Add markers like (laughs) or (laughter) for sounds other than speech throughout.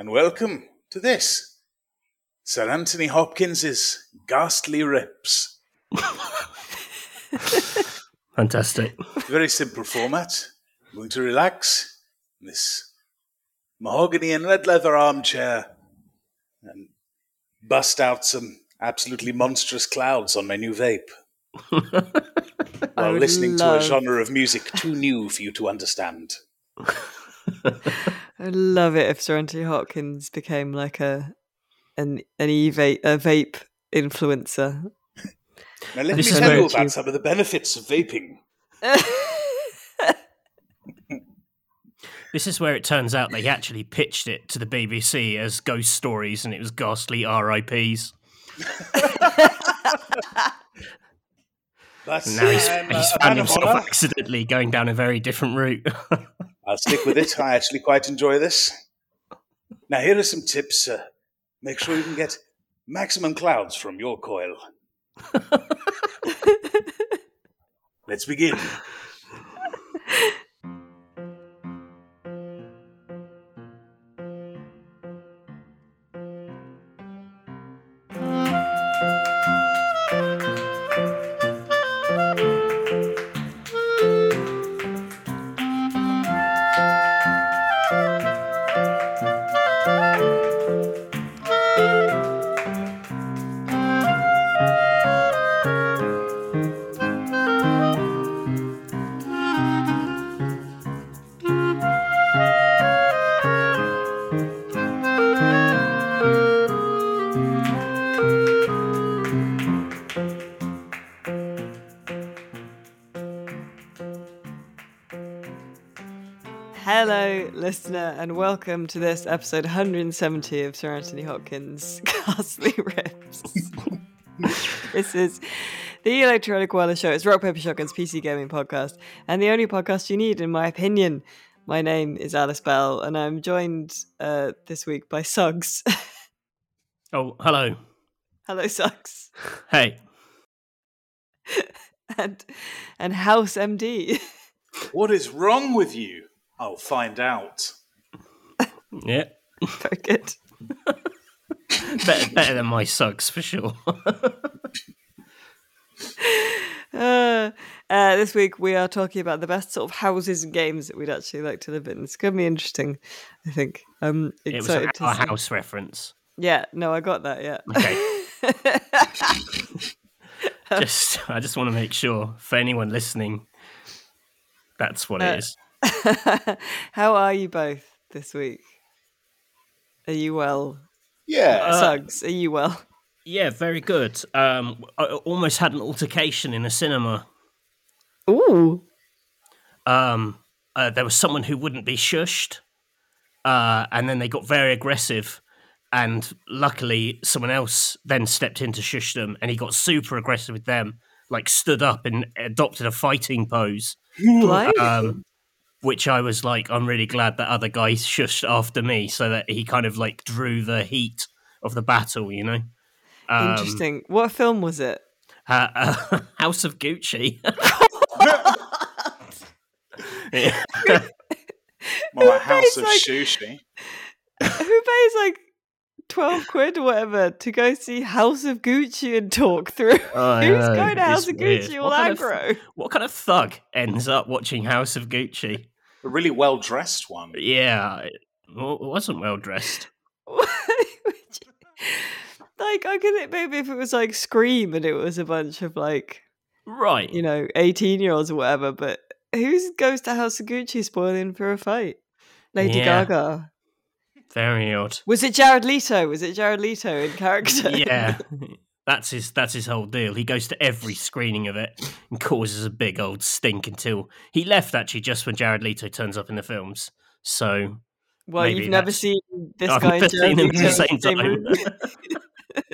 and welcome to this Sir Anthony Hopkins's Ghastly Rips. (laughs) Fantastic. Very simple format. I'm going to relax in this mahogany and red leather armchair and bust out some absolutely monstrous clouds on my new vape (laughs) while listening to a genre of music too new for you to understand. (laughs) I'd love it if Sir Anthony Hopkins became like a an an e vape a vape influencer. (laughs) Now, let This me tell you it's- about some of the benefits of vaping. (laughs) This is where it turns out they actually pitched it to the BBC as ghost stories and it was ghastly RIPs. But Now he's, I'm, uh, he's found man himself honour. accidentally going down a very different route. I'll stick with it. I actually quite enjoy this. Now, here are some tips. Uh, make sure you can get maximum clouds from your coil. (laughs) Let's begin. And welcome to this episode 170 of Sir Anthony Hopkins' (laughs) Ghastly Rips. (laughs) this is the Electronic Wireless Show. It's Rock Paper Shotgun's PC gaming podcast, and the only podcast you need, in my opinion. My name is Alice Bell, and I'm joined uh, this week by Suggs. (laughs) oh, hello. Hello, Suggs, Hey. and and House MD. What is wrong with you? I'll find out. Yeah. Very good. (laughs) better, better than my sugs for sure. (laughs) Uh, uh, this week we are talking about the best sort of houses and games that we'd actually like to live in. It's going to be interesting, I think. Um, it was a, a see- house reference. Yeah, no, I got that. Yeah. Okay. (laughs) Just, I just want to make sure for anyone listening, that's what Uh, it is. How are you both this week? Are you well? Yeah. Uh, Suggs, are you well? Yeah, very good. Um, I almost had an altercation in a cinema. Ooh. um, uh, there was someone who wouldn't be shushed, uh, and then they got very aggressive. And luckily, someone else then stepped in to shush them, and he got super aggressive with them, like stood up and adopted a fighting pose. Blimey. Um, which I was like, I'm really glad that other guy shushed after me, so that he kind of like drew the heat of the battle, you know. Um, Interesting. What film was it? uh, (laughs) uh, House of Gucci. Yeah. (laughs) More like House of like- Sushi. Who pays like 12 quid or whatever to go see House of Gucci and talk through? (laughs) I Who's know, going to House it's of weird. Gucci all What kind of- What kind of thug ends up watching House of Gucci? A really well dressed one. Yeah, it wasn't well dressed. (laughs) Like I could think maybe if it was like Scream and it was a bunch of like Right. you know eighteen year olds or whatever, but who goes to House of Gucci spoiling for a fight? Lady Yeah. Gaga. Very odd. Was it Jared Leto? Was it Jared Leto in (laughs) character? Yeah. (laughs) That's his that's his whole deal. He goes to every screening of it and causes a big old stink until he left actually just when Jared Leto turns up in the films. So well, you've never that's- seen this I've guy never seen them at the in same the same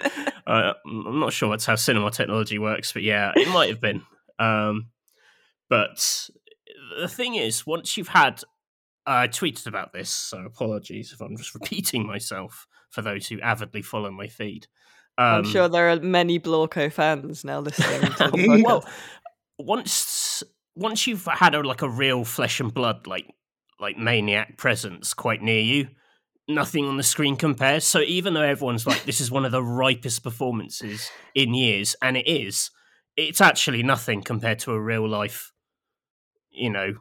time. (laughs) uh, I'm not sure that's how cinema technology works, but yeah, it might have been. Um, but the thing is, once you've had, I tweeted about this, so apologies if I'm just (laughs) repeating myself for those who avidly follow my feed. Um, I'm sure there are many Blorco fans now listening to the (laughs) well, once once you've had a like a real flesh and blood like like maniac presence quite near you, nothing on the screen compares. So even though everyone's like, this is one of the ripest performances in years, and it is, it's actually nothing compared to a real life, you know,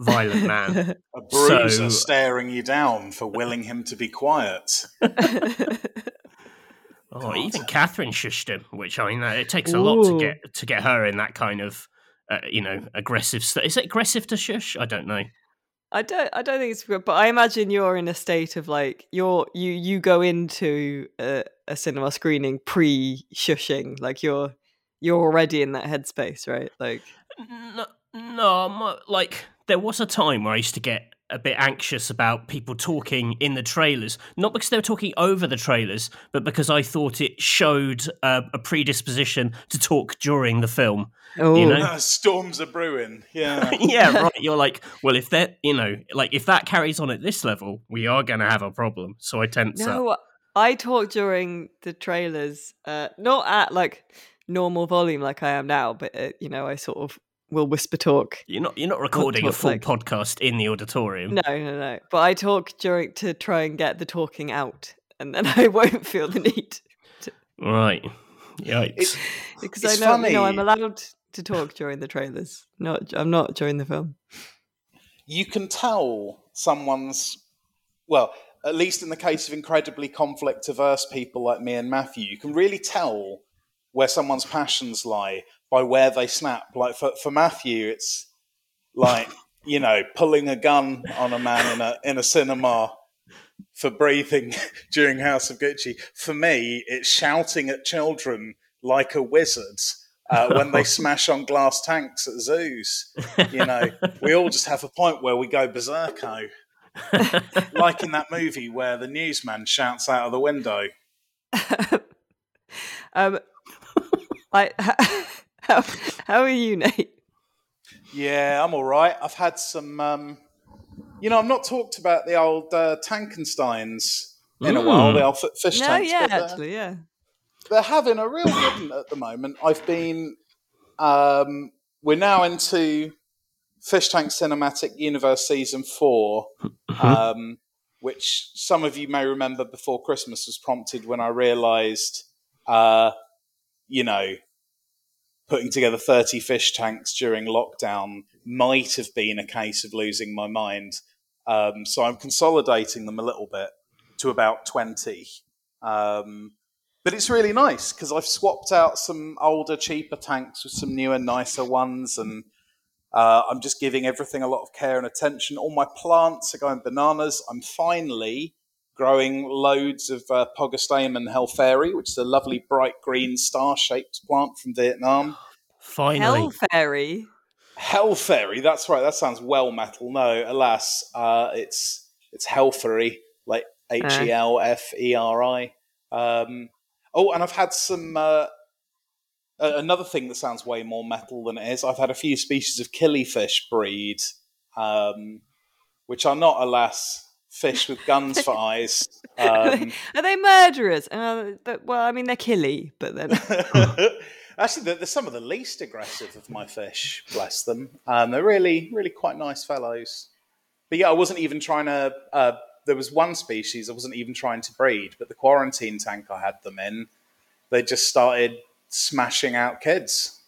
violent man. (laughs) A bruiser So- staring you down for willing him to be quiet. (laughs) Oh, God. even Catherine shushed him, which I mean, uh, it takes a lot to get to get her in that kind of, uh, you know, aggressive. St- is it aggressive to shush? I don't know. I don't. I don't think it's good, but I imagine you're in a state of like you're you you go into a, a cinema screening pre shushing, like you're you're already in that headspace, right? Like No, no, my, like there was a time where I used to get a bit anxious about people talking in the trailers, not because they were talking over the trailers, but because I thought it showed uh, a predisposition to talk during the film. oh, You know? Uh, (laughs) storms are brewing. Yeah. (laughs) yeah, right. You're like, well, if that, you know, like if that carries on at this level, we are going to have a problem. So I tense up. no, I talk during the trailers, uh, not at like normal volume like I am now, but uh, you know, I sort of will whisper talk. You're not. You're not recording a full like- podcast in the auditorium. No, no, no. But I talk during to try and get the talking out, and then (laughs) I won't feel the need To... Right. Yikes. (laughs) It- because It's I know, you know, I'm allowed to talk during the trailers. Not, I'm not during the film. you can tell someone's well at least in the case of incredibly conflict averse people like me and matthew you can really tell where someone's passions lie by where they snap. Like for, for matthew it's like (laughs) you know pulling a gun on a man in a in a cinema for breathing (laughs) during house of gucci. For me it's shouting at children like a wizard uh, when they (laughs) smash on glass tanks at zoos. You know, we all just have a point where we go berserko, like in that movie where the newsman shouts out of the window. um, I, how, how are you, Nate? Yeah, I'm all right. I've had some, um, you know, I've not talked about the old uh, Tankensteins in a while, Mm. the old fish No, tanks. yeah, they're- actually, yeah. they're having a real good at the moment. I've been, um, we're now into Fish Tank Cinematic Universe Season 4, um, which some of you may remember before Christmas was prompted when I realised, uh, you know, putting together 30 fish tanks during lockdown might have been a case of losing my mind. Um, so I'm consolidating them a little bit to about 20. Um, but it's really nice because I've swapped out some older, cheaper tanks with some newer, nicer ones, and uh, I'm just giving everything a lot of care and attention. All my plants are going bananas. I'm finally growing loads of uh, Pogostemon helferi, which is a lovely bright green star-shaped plant from Vietnam. Finally. Hell Fairy. Hell Fairy, that's right. That sounds well metal. No, alas, uh, it's it's helferi, like H E L F E R I. Um, oh, and I've had some. Uh, another thing that sounds way more metal than it is. I've had a few species of killifish breed, um, which are not, alas, fish with guns for (laughs) eyes. Um, Are they murderers? Uh, but, well, I mean, they're killy, but then (laughs) Actually, they're, they're some of the least aggressive of my fish. Bless them. Um, they're really, really quite nice fellows. But yeah, I wasn't even trying to. Uh, there was one species I wasn't even trying to breed, but the quarantine tank I had them in, they just started smashing out kids.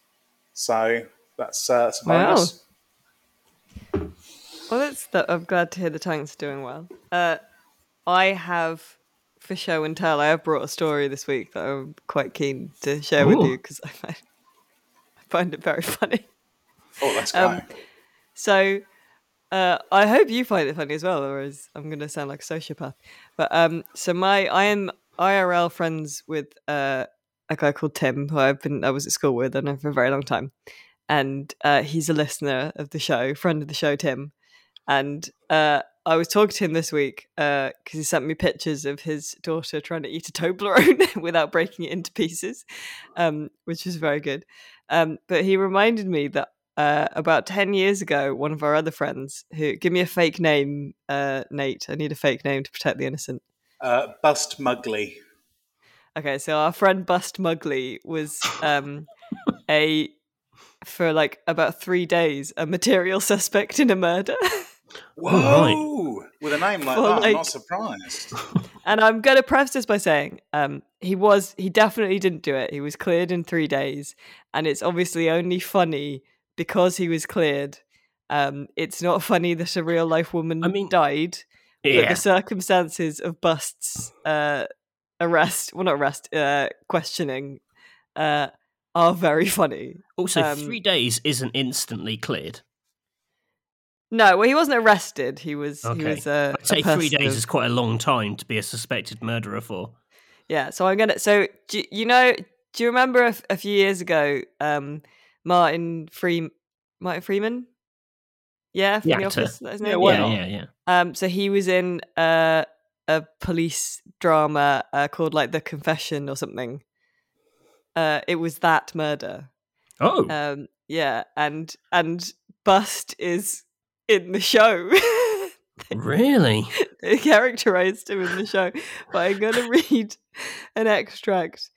So that's uh, that's a Wow. Well, that's that. I'm glad to hear the tank's doing well. Uh, I have, for show and tell, I have brought a story this week that I'm quite keen to share with you because I find, I find it very (laughs) funny. Oh, let's go. Um, So, uh, I hope you find it funny as well, or as I'm going to sound like a sociopath. But um, so my I am IRL friends with uh, a guy called Tim, who I've been I was at school with, I know for a very long time, and uh, he's a listener of the show, friend of the show, Tim, and uh, I was talking to him this week because he sent me pictures of his daughter trying to eat a Toblerone (laughs) without breaking it into pieces, um, which was very good. Um, but he reminded me that uh, about 10 years ago, one of our other friends who give me a fake name, uh, Nate. I need a fake name to protect the innocent. uh, Bust Mugly. Okay, so our friend Bust Mugley was um, a, for like about three days, a material suspect in a murder. (laughs) Whoa! With a name like For, that, I'm not surprised. (laughs) And I'm going to preface this by saying um, he was he definitely didn't do it. He was cleared in three days, and it's obviously only funny because he was cleared. Um, it's not funny that a real life woman I mean- died. But the circumstances of Bust's uh, arrest, well, not arrest, uh, questioning, uh, are very funny. Also, um, three days isn't instantly cleared. No, well, he wasn't arrested. He was. He Okay. was. Uh, I'd say a three days of- is quite a long time to be a suspected murderer for. Yeah, so I'm gonna. So do, you- you know? Do you remember a few years ago, um, Martin Free, Martin Freeman? Yeah, from The the, office. That his Yeah, name? why yeah, not? yeah, yeah. Um, so he was in uh, a police drama uh, called like The Confession or something. Uh, it was that murder. Oh, Um, yeah, and and Bust is in the show. really? (laughs) they characterized him in the show. But I'm going (laughs) to read an extract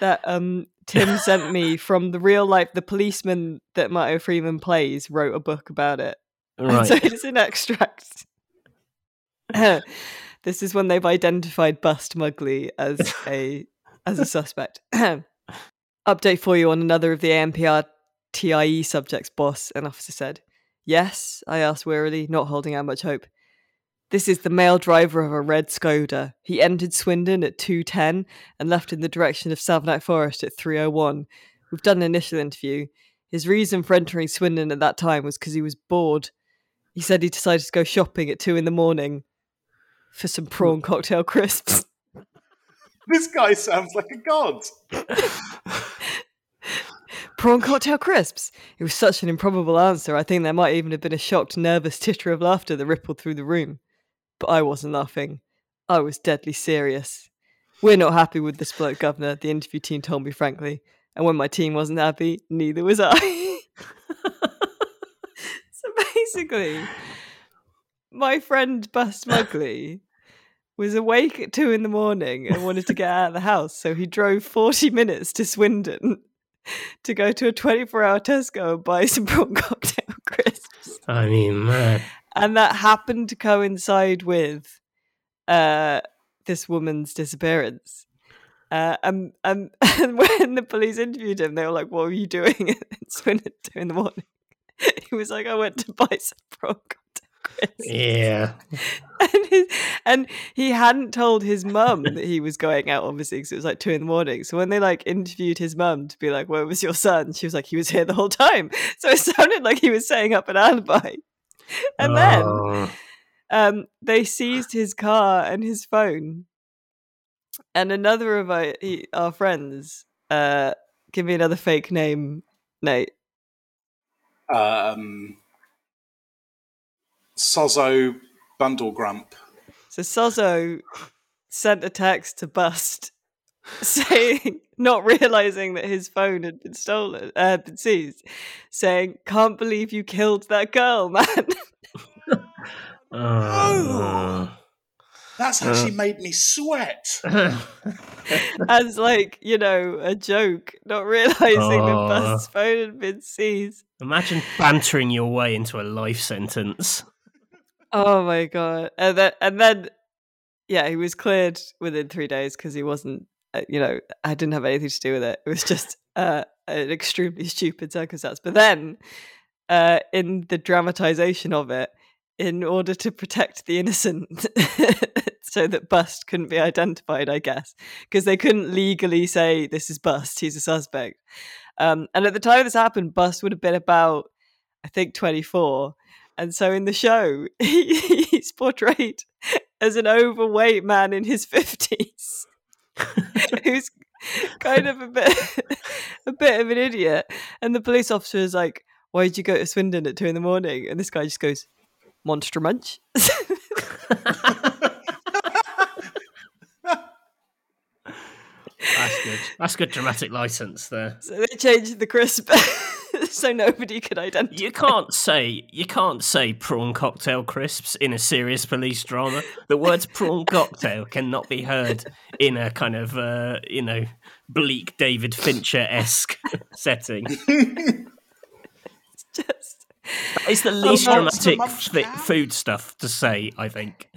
that um, Tim sent me (laughs) from the real life. The policeman that Martin Freeman plays wrote a book about it. Right. so it's an extract. this is when they've identified Bust Mugley as a as a suspect. (clears throat) Update for you on another of the ANPR TIE subjects, boss, an officer said. Yes, I asked wearily, not holding out much hope. This is the male driver of a red Skoda. He entered Swindon at 2.10 and left in the direction of Savernake Forest at 3.01. We've done an initial interview. His reason for entering Swindon at that time was because he was bored. He said he decided to go shopping at 2 in the morning for some prawn cocktail crisps. (laughs) This guy sounds like a god. (laughs) prawn cocktail crisps? It was such an improbable answer. I think there might even have been a shocked, nervous titter of laughter that rippled through the room. But I wasn't laughing. I was deadly serious. We're not happy with this bloke, Governor, the interview team told me frankly. And when my team wasn't happy, neither was I. (laughs) so basically, my friend Bust Mugley was awake at two in the morning and wanted to get out of the house. So he drove 40 minutes to Swindon to go to a 24 hour Tesco and buy (laughs) some prawn cocktail crisps. I mean, man. And that happened to coincide with uh, this woman's disappearance. Uh, and, and, (laughs) and when the police interviewed him, they were like, What were you doing (laughs) at two in the morning? He was like, I went to buy some prawn cocktail. Yeah. (laughs) and, his, and he hadn't told his mum that he was going out obviously because it was like two in the morning. So when they like interviewed his mum to be like where was your son? she was like he was here the whole time. (laughs) So it sounded like he was setting up an alibi. (laughs) And then Oh. um, they seized his car and his phone. And another of our, he- our friends uh, give me another fake name nate. Um, Sozo Bundle Grump. So Sozo sent a text to Bust (laughs) saying, not realizing that his phone had been stolen, uh, had been seized, saying, "Can't believe you killed that girl, man." (laughs) Oh. That's actually made me sweat. (laughs) As like you know, a joke, not realizing that Oh. Bust's phone had been seized. Imagine bantering your way into a life sentence. Oh my god! And then, and then, yeah, he was cleared within three days because he wasn't. Uh, you know, I didn't have anything to do with it. It was just uh, an extremely (laughs) stupid circumstance. But then, uh, in the dramatization of it, in order to protect the innocent, (laughs) so that Bust couldn't be identified, I guess, because they couldn't legally say this is Bust, he's a suspect. Um, and at the time this happened, Bust would have been about, I think, 24. And so in the show, (laughs) he, he's portrayed as an overweight man in his (laughs) 50s (laughs) who's kind of a bit a bit of an idiot. And the police officer is like, Why did you go to Swindon at two in the morning? And this guy just goes, Monster Munch. That's good. That's good dramatic license there. so they changed the crisp (laughs) so nobody could identify. You can't say you can't say prawn cocktail crisps in a serious police drama. The words prawn cocktail cannot be heard in a kind of uh, you know bleak David Fincher esque (laughs) setting. (laughs) It's just It's the least no, dramatic Monster food stuff to say, I think.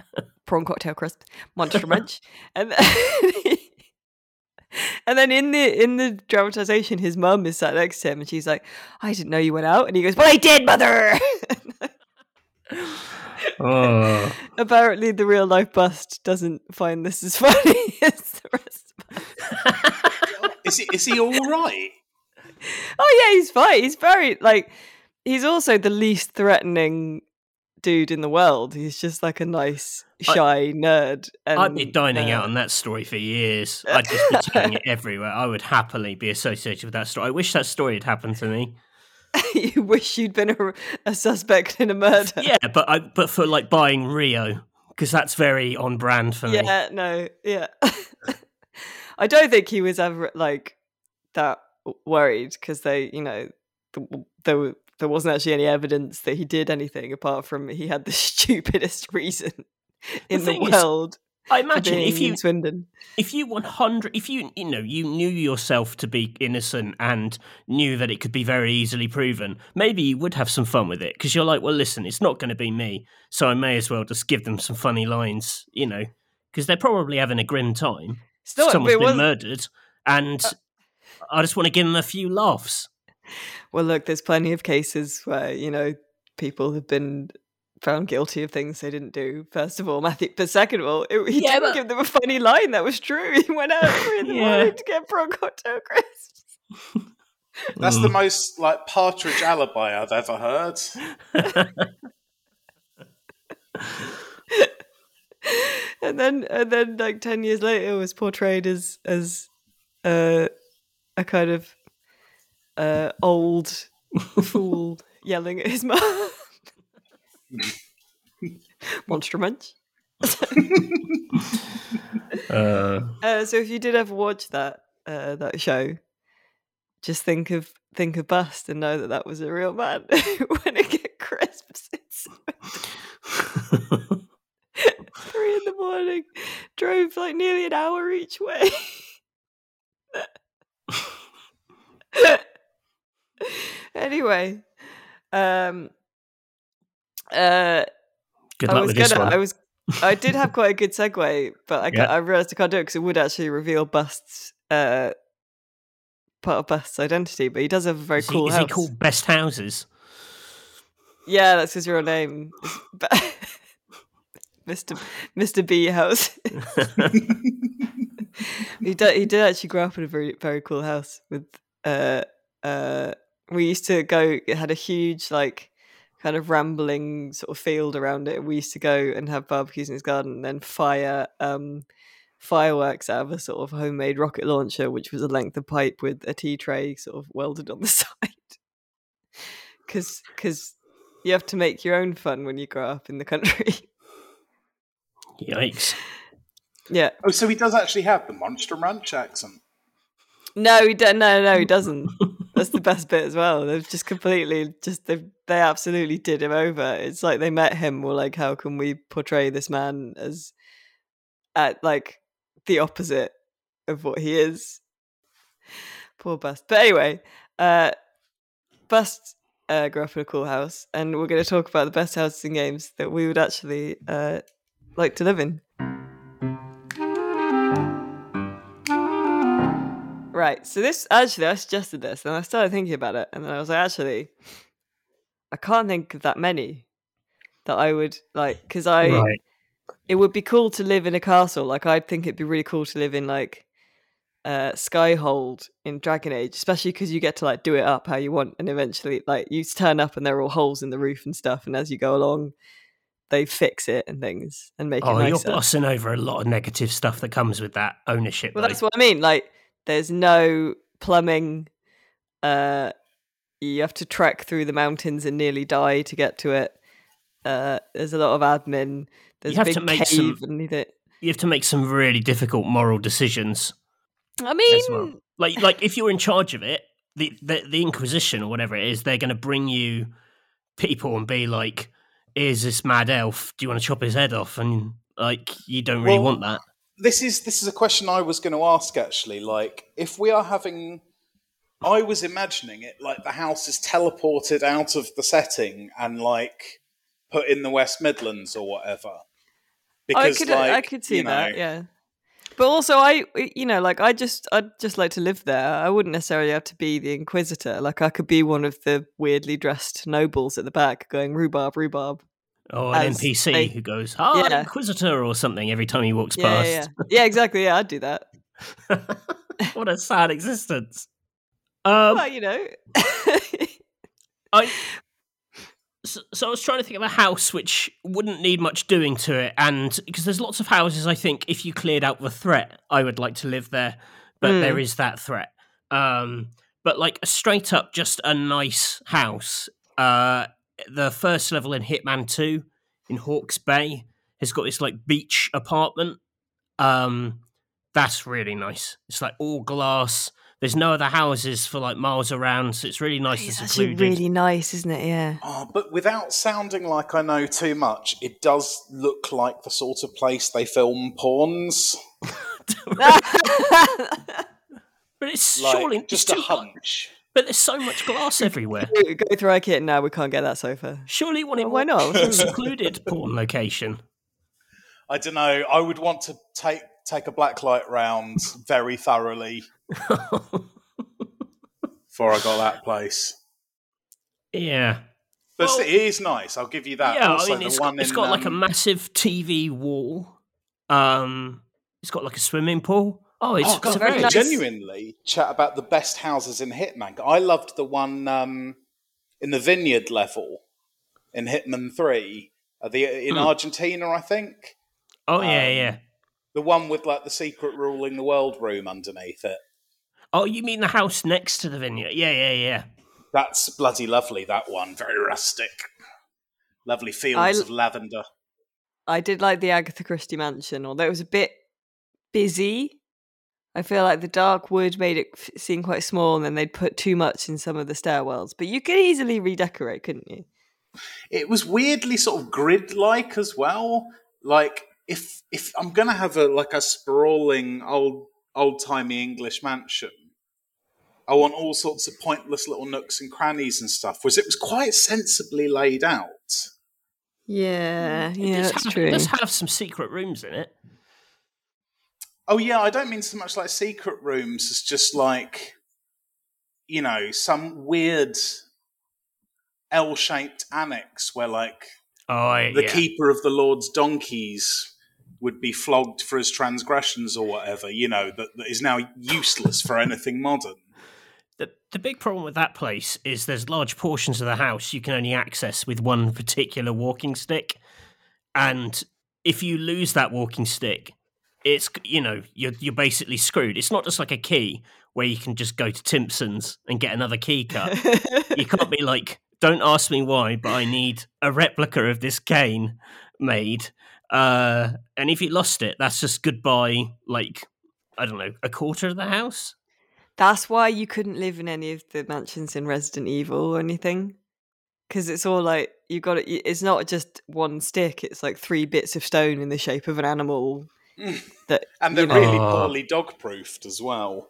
prawn cocktail crisp, monster munch, and and then in the in the dramatization, his mum is sat next to him, and she's like, "I didn't know you went out," and he goes, "Well, I did, mother." Oh. (laughs) Apparently, the real life bust doesn't find this as (laughs) funny as the rest. Of us. (laughs) Is he, is he all right? Oh yeah, he's fine. He's very like he's also the least threatening dude in the world. He's just like a nice, I- shy nerd. And, I'd be dining uh, out on that story for years. (laughs) I'd just be telling it everywhere. I would happily be associated with that story. I wish that story had happened to me. (laughs) you wish you'd been a, a suspect in a murder. Yeah, but I but for like buying Rio because that's very on brand for me. Yeah, no, yeah. (laughs) I don't think he was ever like that worried because they, you know, th- there were, there wasn't actually any evidence that he did anything apart from he had the (laughs) stupidest reason in the, is, world I imagine if you in Swindon. if you 100 if you you know you knew yourself to be innocent and knew that it could be very easily proven maybe you would have some fun with it because you're like well listen it's not going to be me so i may as well just give them some funny lines you know because they're probably having a grim time not, someone's been murdered and uh i just want to give them a few laughs well, look, there's plenty of cases where you know people have been found guilty of things they didn't do. First of all, Matthew, but second of all, it, he Yeah, didn't but- give them a funny line. That was true. (laughs) He went out at three in the Yeah. morning to get prawn cocktail crisps. That's the Mm. most like partridge alibi I've ever heard. (laughs) and then and then like 10 years later it was portrayed as as uh, a kind of uh, old fool yelling at his mum. Monster munch uh, uh, so if you did ever watch that uh, that show just think of think of bust and know that that was a real man (laughs) when it get crisps (laughs) three in the morning drove like nearly an hour each way (laughs) (laughs) anyway um uh good i luck was with this gonna one. I was i did have (laughs) quite a good segue but i, Yeah. I realized i can't do it because it would actually reveal bust's uh part of bust's identity but he does have a very is, he, cool is house he called best houses? Yeah that's his real name. (laughs) Mr mr b house. He did he did actually grow up in a very very cool house with uh uh we used to go it had a huge like kind of rambling sort of field around it we used to go and have barbecues in his garden and then fire um fireworks out of a sort of homemade rocket launcher which was a length of pipe with a tea tray sort of welded on the (laughs) side because because you have to make your own fun when you grow up in the country yikes (laughs) yeah Oh, so he does actually have the Monster Ranch accent. No, he don't. No, no, he doesn't. (laughs) That's the best bit as well. They've just completely, just they, they absolutely did him over. It's like they met him. Were like, how can we portray this man as, at like the opposite of what he is? Poor Bust. But anyway, uh, Bust uh, grew up in a cool house, and we're going to talk about the best houses and games that we would actually uh, like to live in. Right. So this actually, I suggested this, and I started thinking about it, and then I was like, actually, I can't think of that many that I would like because I. right It would be cool to live in a castle. Like I'd think it'd be really cool to live in like uh Skyhold in Dragon Age, especially because you get to like do it up how you want, and eventually like you turn up and there are all holes in the roof and stuff, and as you go along, they fix it and things and make oh it you're glossing over a lot of negative stuff that comes with that ownership Well, though. that's what I mean. Like, there's no plumbing. Uh, you have to trek through the mountains and nearly die to get to it. Uh, there's a lot of admin. There's have a big to make cave some- you have to make some really difficult moral decisions I mean, well. Like, like if you're in charge of it, the, the the Inquisition or whatever it is, they're going to bring you people and be like, "Is this mad elf. Do you want to chop his head off?" And like, you don't really Well, want that. This is this is a question I was going to ask actually. Like, if we are having I was imagining it like the house is teleported out of the setting and like put in the West Midlands or whatever. I could, like, I could see you know, that. Yeah. But also, I, you know, like I just, I'd just like to live there. I wouldn't necessarily have to be the Inquisitor. Like I could be one of the weirdly dressed nobles at the back, going rhubarb, rhubarb. Or an NPC they- who goes, "Oh, Yeah. Inquisitor" or something every time he walks Yeah, yeah, past. yeah. yeah, exactly. Yeah, I'd do that. (laughs) what a sad existence. Um, well, you know, I (laughs) so, so I was trying to think of a house which wouldn't need much doing to it, and because there's lots of houses, I think if you cleared out the threat, I would like to live there, but Mm. there is that threat. Um, but like a straight up, just a nice house. Uh, the first level in Hitman Two in Hawke's Bay has got this like beach apartment. Um, that's really nice. It's like all glass. There's no other houses for like miles around, so it's really nice and it's actually secluded. really nice, isn't it? Yeah. Oh, but without sounding like I know too much, it does look like the sort of place they film porns. (laughs) But it's Like, surely just it's a too hot. hunch. But there's so much glass (laughs) everywhere. Go through IKEA now. We can't get that sofa. Surely one in Why not? a secluded (laughs) porn location. I don't know. I would want to take take a blacklight round very thoroughly (laughs) before I got that place. yeah. But Well- it is nice. I'll give you that. yeah, also, I mean, the it's one got, it's in, got like a um, massive TV wall. Um, it's got like a swimming pool. Oh, it's, Oh, it's God, a very very nice. genuinely chat about the best houses in Hitman. I loved the one um, in the vineyard level in Hitman Three, uh, the in Hmm. Argentina, I think. Oh yeah, um, yeah. The one with like the secret ruling the world room underneath it. Oh, you mean the house next to the vineyard? Yeah, yeah, yeah. That's bloody lovely. That one, very rustic. Lovely fields I- of lavender. I did like the Agatha Christie mansion, although it was a bit busy. I feel like the dark wood made it f- seem quite small, and then they'd put too much in some of the stairwells. But you could easily redecorate, couldn't you? It was weirdly sort of grid-like as well. Like if if I'm gonna have a like a sprawling old old timey English mansion, I want all sorts of pointless little nooks and crannies and stuff. Was it was quite sensibly laid out. Yeah, mm. yeah, does that's have, true. It does have some secret rooms in it. Oh yeah, I don't mean so much like secret rooms as just like you know some weird L-shaped annex where like Oh, the keeper of the Lord's donkeys would be flogged for his transgressions or whatever, you know, that, that is now useless for anything modern. The, the big problem with that place is there's large portions of the house you can only access with one particular walking stick. And if you lose that walking stick, it's, you know, you're, you're basically screwed. It's not just like a key where you can just go to Timpson's and get another key cut. you can't be (laughs) like, don't ask me why, but I need a replica of this cane made. Uh, and if you lost it, that's just goodbye, like, I don't know, a quarter of the house? That's why you couldn't live in any of the mansions in Resident Evil or anything. Because it's all like you got it. It's not just one stick. It's like three bits of stone in the shape of an animal. That (laughs) And they're you know, really Oh. poorly dog proofed as well.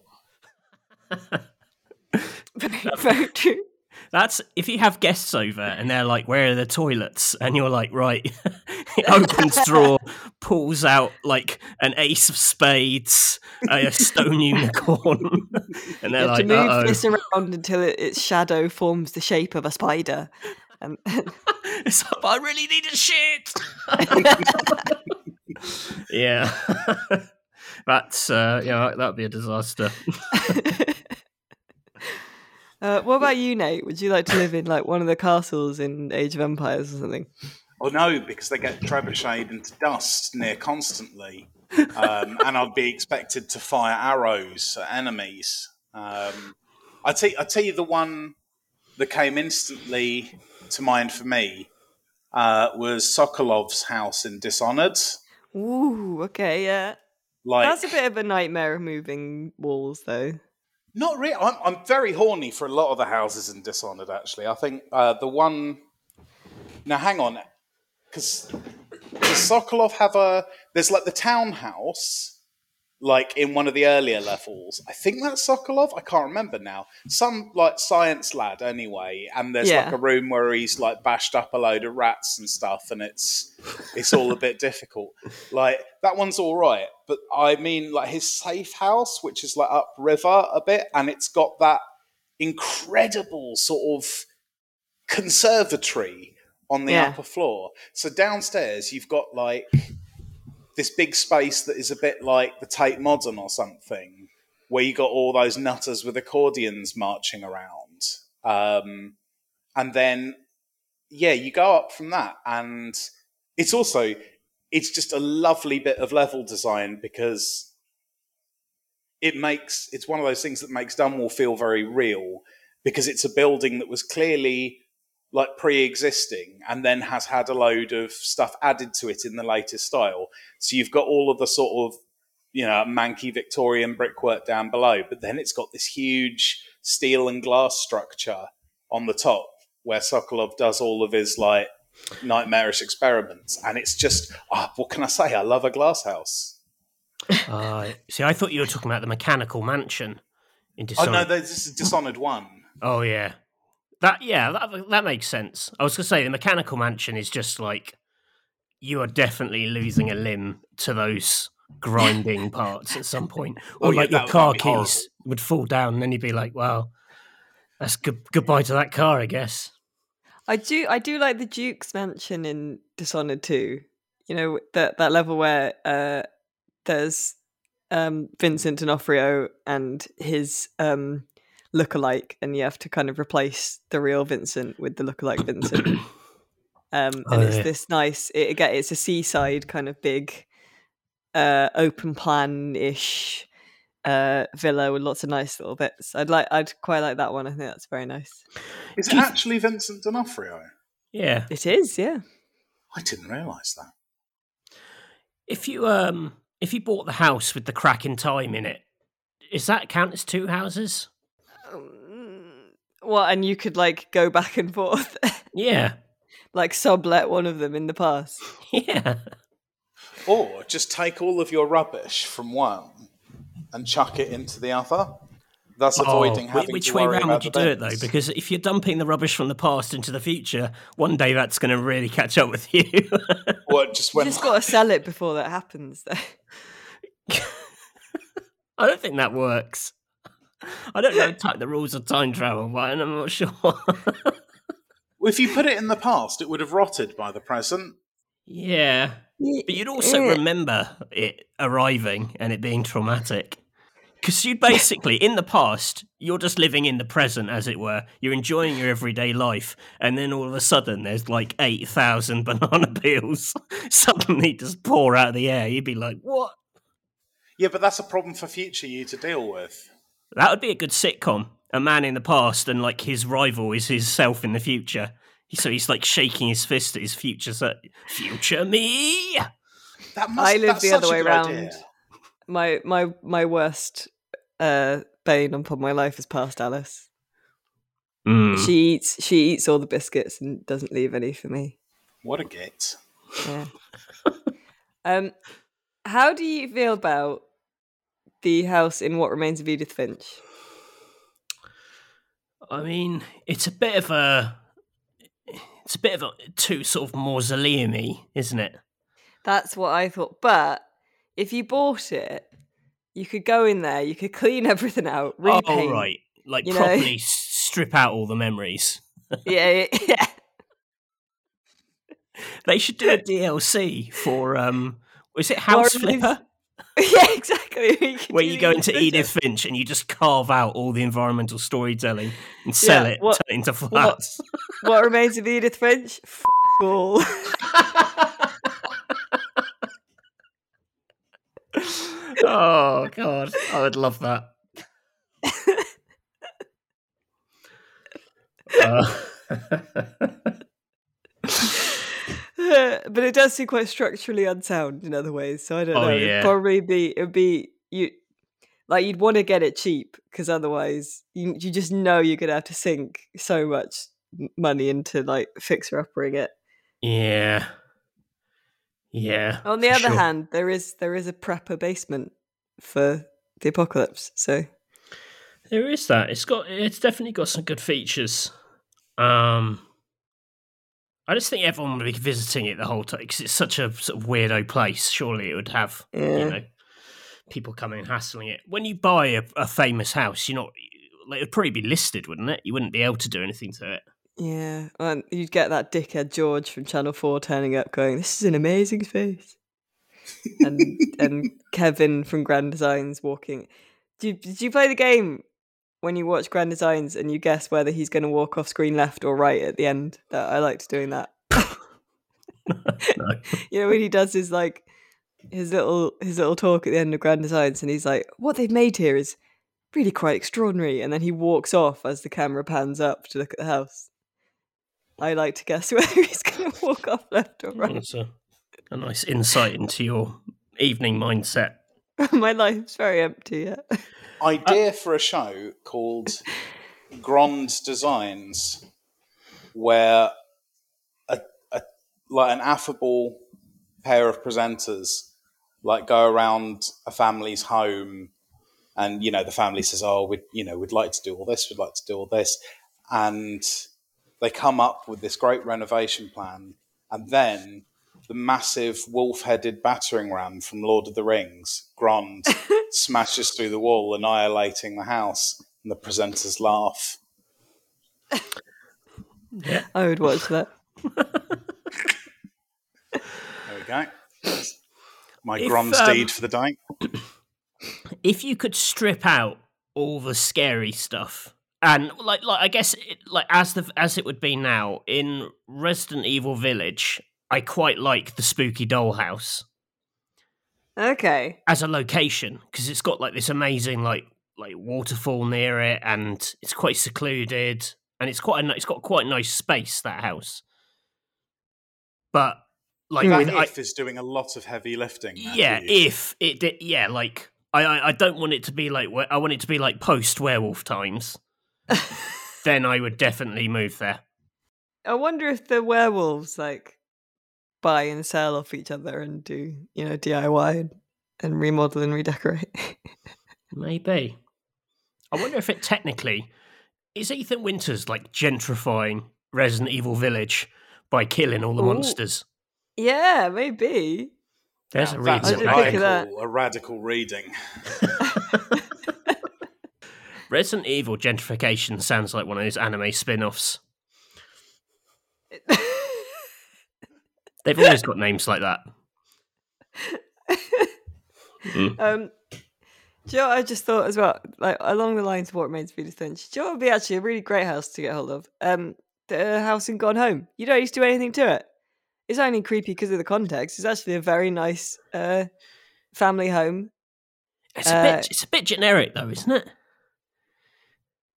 (laughs) very, very true. That's if you have guests over and they're like, "Where are the toilets?" and you're like, "Right." (laughs) he opens drawer, pulls out like an ace of spades, a stone unicorn, and You they're have to like, move "Uh this around until it, its shadow forms the shape of a spider. And (laughs) It's like, I really need a shit. (laughs) yeah, (laughs) that's uh, yeah, that'd be a disaster. uh, what about you, Nate? Would you like to live in like one of the castles in Age of Empires or something? Oh no, because they get trebucheted into dust near constantly. Um, and I'd be expected to fire arrows at enemies. Um, I tell I tell you the one that came instantly to mind for me uh, was Sokolov's house in Dishonored. Ooh, okay, yeah. Like That's a bit of a nightmare of moving walls, though. Not really. I'm, I'm very horny for a lot of the houses in Dishonored. Actually, I think uh, the one. Now, hang on, because does Sokolov have a? There's like the townhouse, like in one of the earlier levels. I think that's Sokolov. I can't remember now. Some like science lad anyway, and there's Yeah. like a room where he's like bashed up a load of rats and stuff, and it's it's all a bit (laughs) difficult. Like that one's all right, but I mean like his safe house, which is like upriver a bit, and it's got that incredible sort of conservatory on the Yeah. upper floor. So downstairs you've got like this big space that is a bit like the Tate Modern or something, where you got all those nutters with accordions marching around. Um, and then, yeah, you go up from that, and it's also it's just a lovely bit of level design because it makes it's one of those things that makes Dunwall feel very real because it's a building that was clearly like pre-existing and then has had a load of stuff added to it in the latest style. So you've got all of the sort of you know manky victorian brickwork down below but then it's got this huge steel and glass structure on the top where sokolov does all of his like nightmarish experiments. And it's just ah, what can i say? I love a glass house (laughs) Uh, see, I thought you were talking about the mechanical mansion in oh no this is dishonored one. Oh yeah, that yeah that that makes sense. I was gonna say the mechanical mansion is just like you are definitely losing a limb to those grinding (laughs) parts at some point, or Oh, yeah, like your car horrible. keys would fall down, and then you'd be like, "Well, that's good goodbye to that car, I guess." I do I do like the Duke's mansion in Dishonored 2. You know, that that level where uh there's um Vincent D'Onofrio and his um lookalike and you have to kind of replace the real Vincent with the lookalike Vincent. (coughs) Um Oh, and it's yeah. this nice it, again it's a seaside kind of big uh open plan ish uh villa with lots of nice little bits. I'd like I'd quite like that one. I think that's very nice. is it actually vincent d'onofrio Yeah, It is, yeah. i didn't realize that if you um if you bought the house with the crack in time in it, is that count as two houses? Um, Well, and you could like go back and forth, (laughs) Yeah, like sublet one of them in the past. (laughs) yeah. Or just take all of your rubbish from one and chuck it into the other. Thus avoiding Oh, having which to way worry round about would you the do it though? Because if you're dumping the rubbish from the past into the future, one day that's going to really catch up with (laughs) you. Or just You just got to sell it before that happens. Though. I don't think that works. (laughs) I don't know ti- the rules of time travel, but I'm not sure. if you put it in the past, it would have rotted by the present. yeah, but you'd also remember it arriving and it being traumatic. Because you'd basically, in the past, you're just living in the present, as it were. You're enjoying your everyday life, and then all of a sudden, there's like 8,000 (laughs) banana peels (laughs) suddenly just pour out of the air. You'd be like, what? Yeah, but that's a problem for future you to deal with. That would be a good sitcom. A man in the past, and like his rival is his self in the future. So he's like shaking his fist at his future, se- future me. That must, I live that's the other way around. idea. My my my worst uh, bane upon my life is past Alice. Mm. She eats she eats all the biscuits and doesn't leave any for me. What a git. Yeah. (laughs) um, how do you feel about the house in What Remains of Edith Finch? I mean, it's a bit of a, it's a bit of a too sort of mausoleumy, isn't it? That's what I thought. But if you bought it, you could go in there, you could clean (laughs) everything out, repaint. Oh right, like you know? properly strip out all the memories. Yeah, yeah. (laughs) (laughs) They should do a DLC for um, is it House Flipper? (laughs) yeah, exactly. (laughs) You Where you go into. Edith Finch and you just carve out all the environmental storytelling and sell Yeah, it, what- into (laughs) flats. What remains of Edith Finch? F- all. oh god, I would love that. Uh, but it does seem quite structurally unsound in other ways. So I don't Oh, know. yeah. It'd probably be it'd be you like you'd want to get it cheap because otherwise you you just know you're gonna have to sink so much money into like fixer uppering it. yeah, yeah. On the other sure. hand, there is there is a prepper basement for the apocalypse. So There is that. It's got. It's definitely got some good features. Um, I just think everyone would be visiting it the whole time because it's such a sort of weirdo place. Surely it would have Yeah. you know people coming and hassling it. When you buy a, a famous house, you're not. Like, it'd probably be listed, wouldn't it? You wouldn't be able to do anything to it. yeah, and you'd get that dickhead George from Channel Four turning up, going, "This is an amazing space," and (laughs) and Kevin from Grand Designs walking. Did you, did you play the game when you watch Grand Designs and you guess whether he's going to walk off screen left or right at the end? That I liked doing that. (laughs) You know when he does his like his little his little talk at the end of Grand Designs, and he's like, "What they've made here is really quite extraordinary," and then he walks off as the camera pans up to look at the house. I like to guess (laughs) whether he's going to walk off left or right. That's a, a nice insight into your evening mindset. (laughs) My life's very empty. Yeah. Idea uh, for a show called Grand Designs, where a, a like an affable pair of presenters like go around a family's home and you know the family says oh we you know we'd like to do all this we'd like to do all this and they come up with this great renovation plan and then the massive wolf-headed battering ram from lord of the rings. Grond (laughs) smashes through the wall annihilating the house and the presenters laugh. I would watch that. there we go. My If, grand um, deed for the day. If you could strip out all the scary stuff and like like I guess it, like as the as it would be now in Resident Evil Village, I quite like the spooky dollhouse Okay. as a location because it's got like this amazing like like waterfall near it and it's quite secluded and it's quite a, it's got quite a nice space that house. But like hmm. that with, I, if is doing a lot of heavy lifting yeah, if it did, yeah, like I, I, I don't want it to be like I want it to be like post werewolf times. (laughs) then I would definitely move there. I wonder if the werewolves like buy and sell off each other and do you know DIY and, and remodel and redecorate. Maybe. I wonder if it technically is Ethan Winters like gentrifying Resident Evil Village by killing all the Ooh. monsters. yeah, maybe. There's Now, a that's reason. I a didn't think of radical, that. a radical reading. (laughs) Resident Evil gentrification sounds like one of those anime spin-offs. (laughs) They've always got names like that. (laughs) Mm. Um, do you know I just thought as well? Like along the lines of what remains of Edith Finch. Do you know would be actually a really great house to get hold of? Um, the house in Gone Home. You don't need to do anything to it. It's only creepy because of the context. It's actually a very nice uh, family home. It's a Uh, bit it's a bit generic though, isn't it?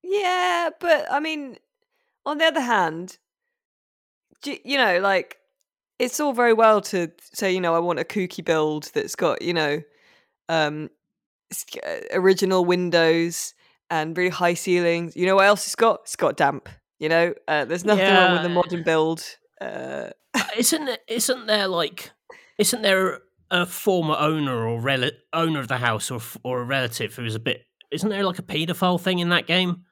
Yeah, but I mean, on the other hand, you know, like it's all very well to say, you know, I want a kooky build that's got, you know, um, uh, original windows and really high ceilings. You know what else it's got? It's got damp. You know, uh, there's nothing wrong with the modern build. Uh, isn't it, isn't there like isn't there a former owner or rel- owner of the house or or a relative who is a bit isn't there like a paedophile thing in that game?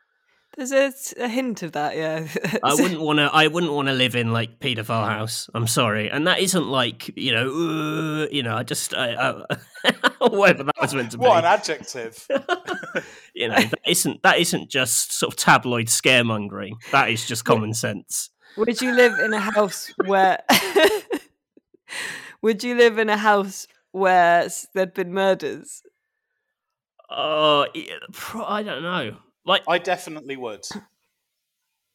There's a, a hint of that, yeah. (laughs) I wouldn't want to. I wouldn't want to live in like paedophile house. I'm sorry, and that isn't like you know, uh, you know. I just I, I, (laughs) whatever that was meant to be. (laughs) What an adjective. you know, that isn't that isn't just sort of tabloid scaremongering. That is just common sense. Would you live in a house where? Would you live in a house where there'd been murders? Oh, yeah, pro- I don't know. Like, I definitely would. (laughs)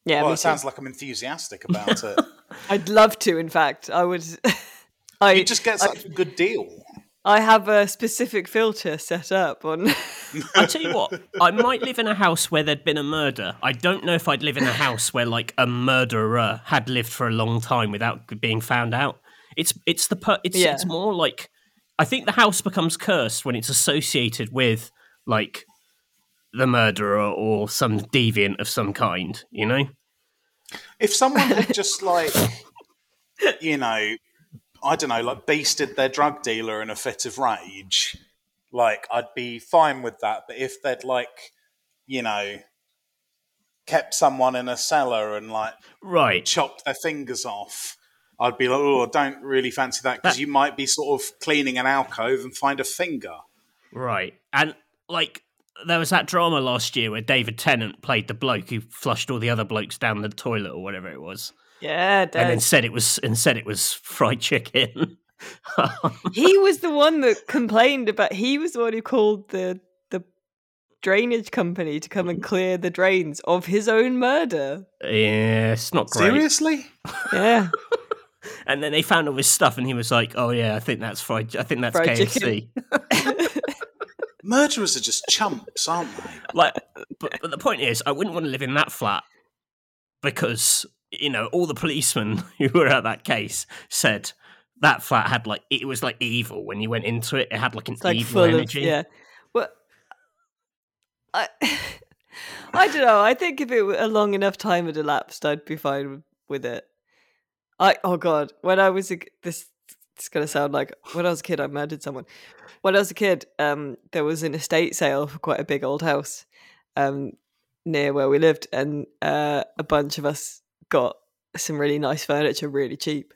Yeah, well, it too. sounds like I'm enthusiastic about it. (laughs) I'd love to. In fact, I would. (laughs) I You just get such a good deal. I have a specific filter set up on. I tell you what, I might live in a house where there'd been a murder. I don't know if I'd live in a house where like a murderer had lived for a long time without being found out. It's it's the per- it's Yeah. it's more like I think the house becomes cursed when it's associated with like the murderer or some deviant of some kind. You know. If someone had (laughs) just like, you know, I don't know, like beasted their drug dealer in a fit of rage, like I'd be fine with that. But if they'd like, you know, kept someone in a cellar and like Right. chopped their fingers off, I'd be like, oh, I don't really fancy that because That- you might be sort of cleaning an alcove and find a finger. Right. And like there was that drama last year where David Tennant played the bloke who flushed all the other blokes down the toilet or whatever it was. Yeah, And then said it was and said it was fried chicken. (laughs) he was the one that complained about. He was the one who called the the drainage company to come and clear the drains of his own murder. yeah, it's not great. Seriously? Yeah, (laughs) And then they found all this stuff and he was like, Oh yeah, I think that's fried I think that's Fried KFC. (laughs) Murderers are just chumps, aren't they? like but, but the point is I wouldn't want to live in that flat because you know all the policemen (laughs) who were at that case said that flat had like it was like evil when you went into it it had like an it's like evil full energy of yeah. Well, I (laughs) I don't know. I think if it were a long enough time had elapsed, I'd be fine with, with it. I oh god, when I was a, g- this it's gonna sound like when I was a kid, I murdered someone. When I was a kid, um, there was an estate sale for quite a big old house, um, near where we lived, and uh, a bunch of us got some really nice furniture, really cheap.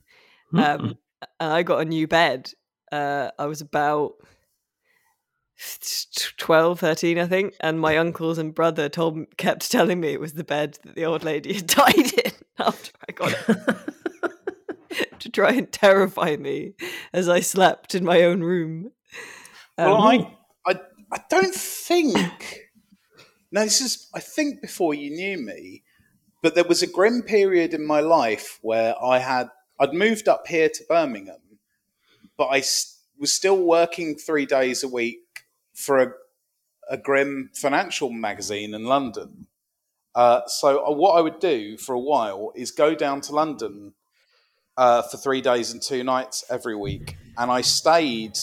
Mm. Um, and I got a new bed. Uh, I was about 12, 13, I think. And my uncles and brother told kept telling me it was the bed that the old lady had (laughs) died in after I got it (laughs) (laughs) to try and terrify me as I slept in my own room. Well, Um, I, I, I don't think. No, this is. I think before you knew me, but there was a grim period in my life where I had. I'd moved up here to Birmingham, but I was still working three days a week for a, a grim financial magazine in London. Uh, so uh, what I would do for a while is go down to London uh, for three days and two nights every week, and I stayed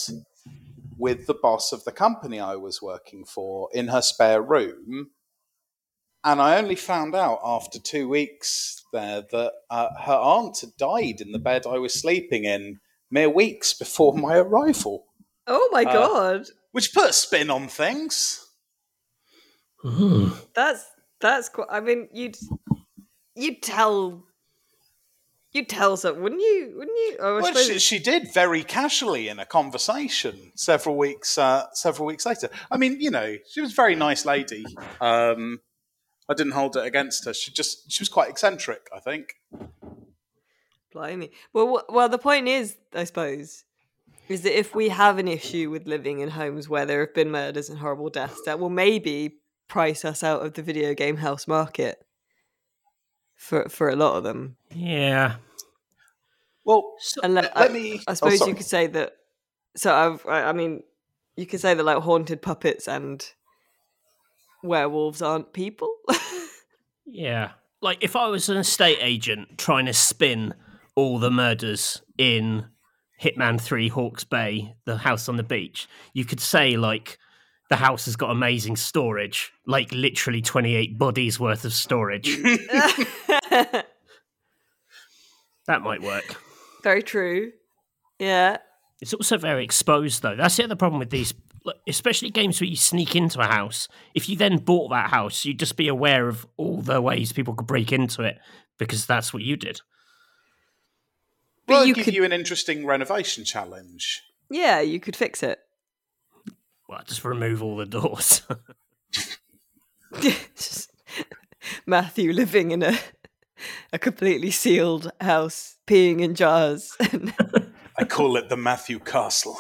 with the boss of the company I was working for in her spare room. And I only found out after two weeks there that uh, her aunt had died in the bed I was sleeping in mere weeks before my arrival, oh my uh, god, which put a spin on things. Mm. that's that's quite. I mean, you'd you'd tell you'd tell something, wouldn't you? Wouldn't you? Oh, Well, she, she did very casually in a conversation several weeks uh, several weeks later. I mean, you know, she was a very nice lady. Um, I didn't hold it against her. She just she was quite eccentric, I think. Blimey. Well, wh- well, the point is, I suppose, is that if we have an issue with living in homes where there have been murders and horrible deaths, that will maybe price us out of the video game house market for for a lot of them. Yeah. Well, So, And let, let I, me. I oh, suppose sorry. you could say that. So I've, I, I mean, you could say that like haunted puppets and werewolves aren't people. (laughs) yeah. Like if I was an estate agent trying to spin all the murders in Hitman 3 Hawke's Bay, the house on the beach, you could say like the house has got amazing storage, like literally 28 bodies worth of storage. (laughs) that might work. Very true. Yeah. It's also very exposed, though. That's the other problem with these, especially games where you sneak into a house. If you then bought that house, you'd just be aware of all the ways people could break into it because that's what you did. But Well, you give could- you an interesting renovation challenge. Yeah, you could fix it. Well, just remove all the doors. (laughs) Matthew living in a a completely sealed house, peeing in jars. (laughs) I call it the Matthew Castle.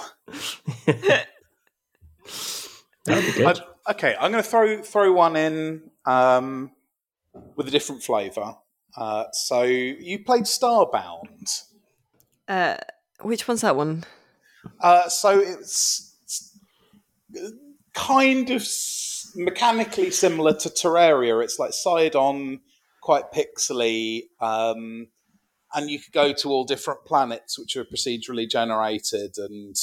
That'd be I, okay, I'm going to throw throw one in um, with a different flavour. Uh, so you played Starbound. uh, which one's that one? Uh, so it's, it's kind of s- mechanically similar to Terraria. It's like side on, quite pixely, um, and you could go to all different planets which are procedurally generated and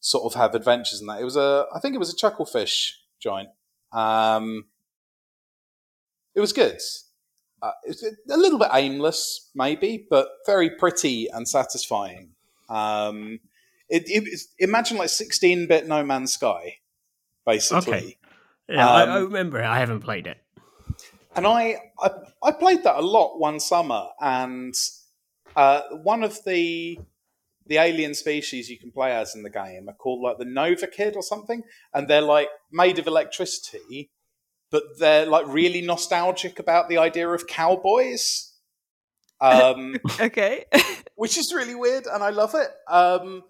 sort of have adventures in that. It was a, I think it was a Chucklefish joint. Um, it was good. Uh, it's a little bit aimless, maybe, but very pretty and satisfying. Um, it, it, imagine like 16-bit No Man's Sky, basically. Okay. Yeah, I, I Um, remember it. I haven't played it. And I, I I played that a lot one summer, and uh, one of the the alien species you can play as in the game are called like the Novakid or something, and they're like made of electricity, but they're like really nostalgic about the idea of cowboys. Um, (laughs) Okay. (laughs) which is really weird, and I love it. Um,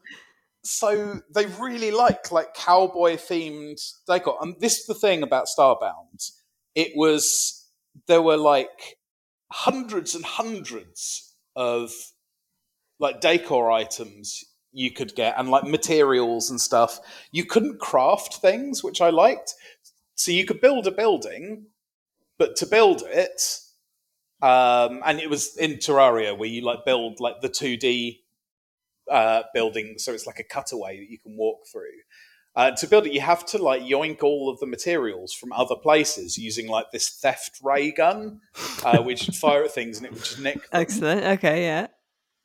so they really like like cowboy themed decor. And this is the thing about Starbound. It was there were like hundreds and hundreds of like decor items you could get and like materials and stuff. You couldn't craft things, which I liked. So you could build a building, but to build it, um, and it was in Terraria where you like build like the two D uh, building, so it's like a cutaway that you can walk through. Uh, to build it, you have to like yoink all of the materials from other places using like this theft ray gun, uh, which would fire at things and it would just nick them. Excellent. Okay, yeah.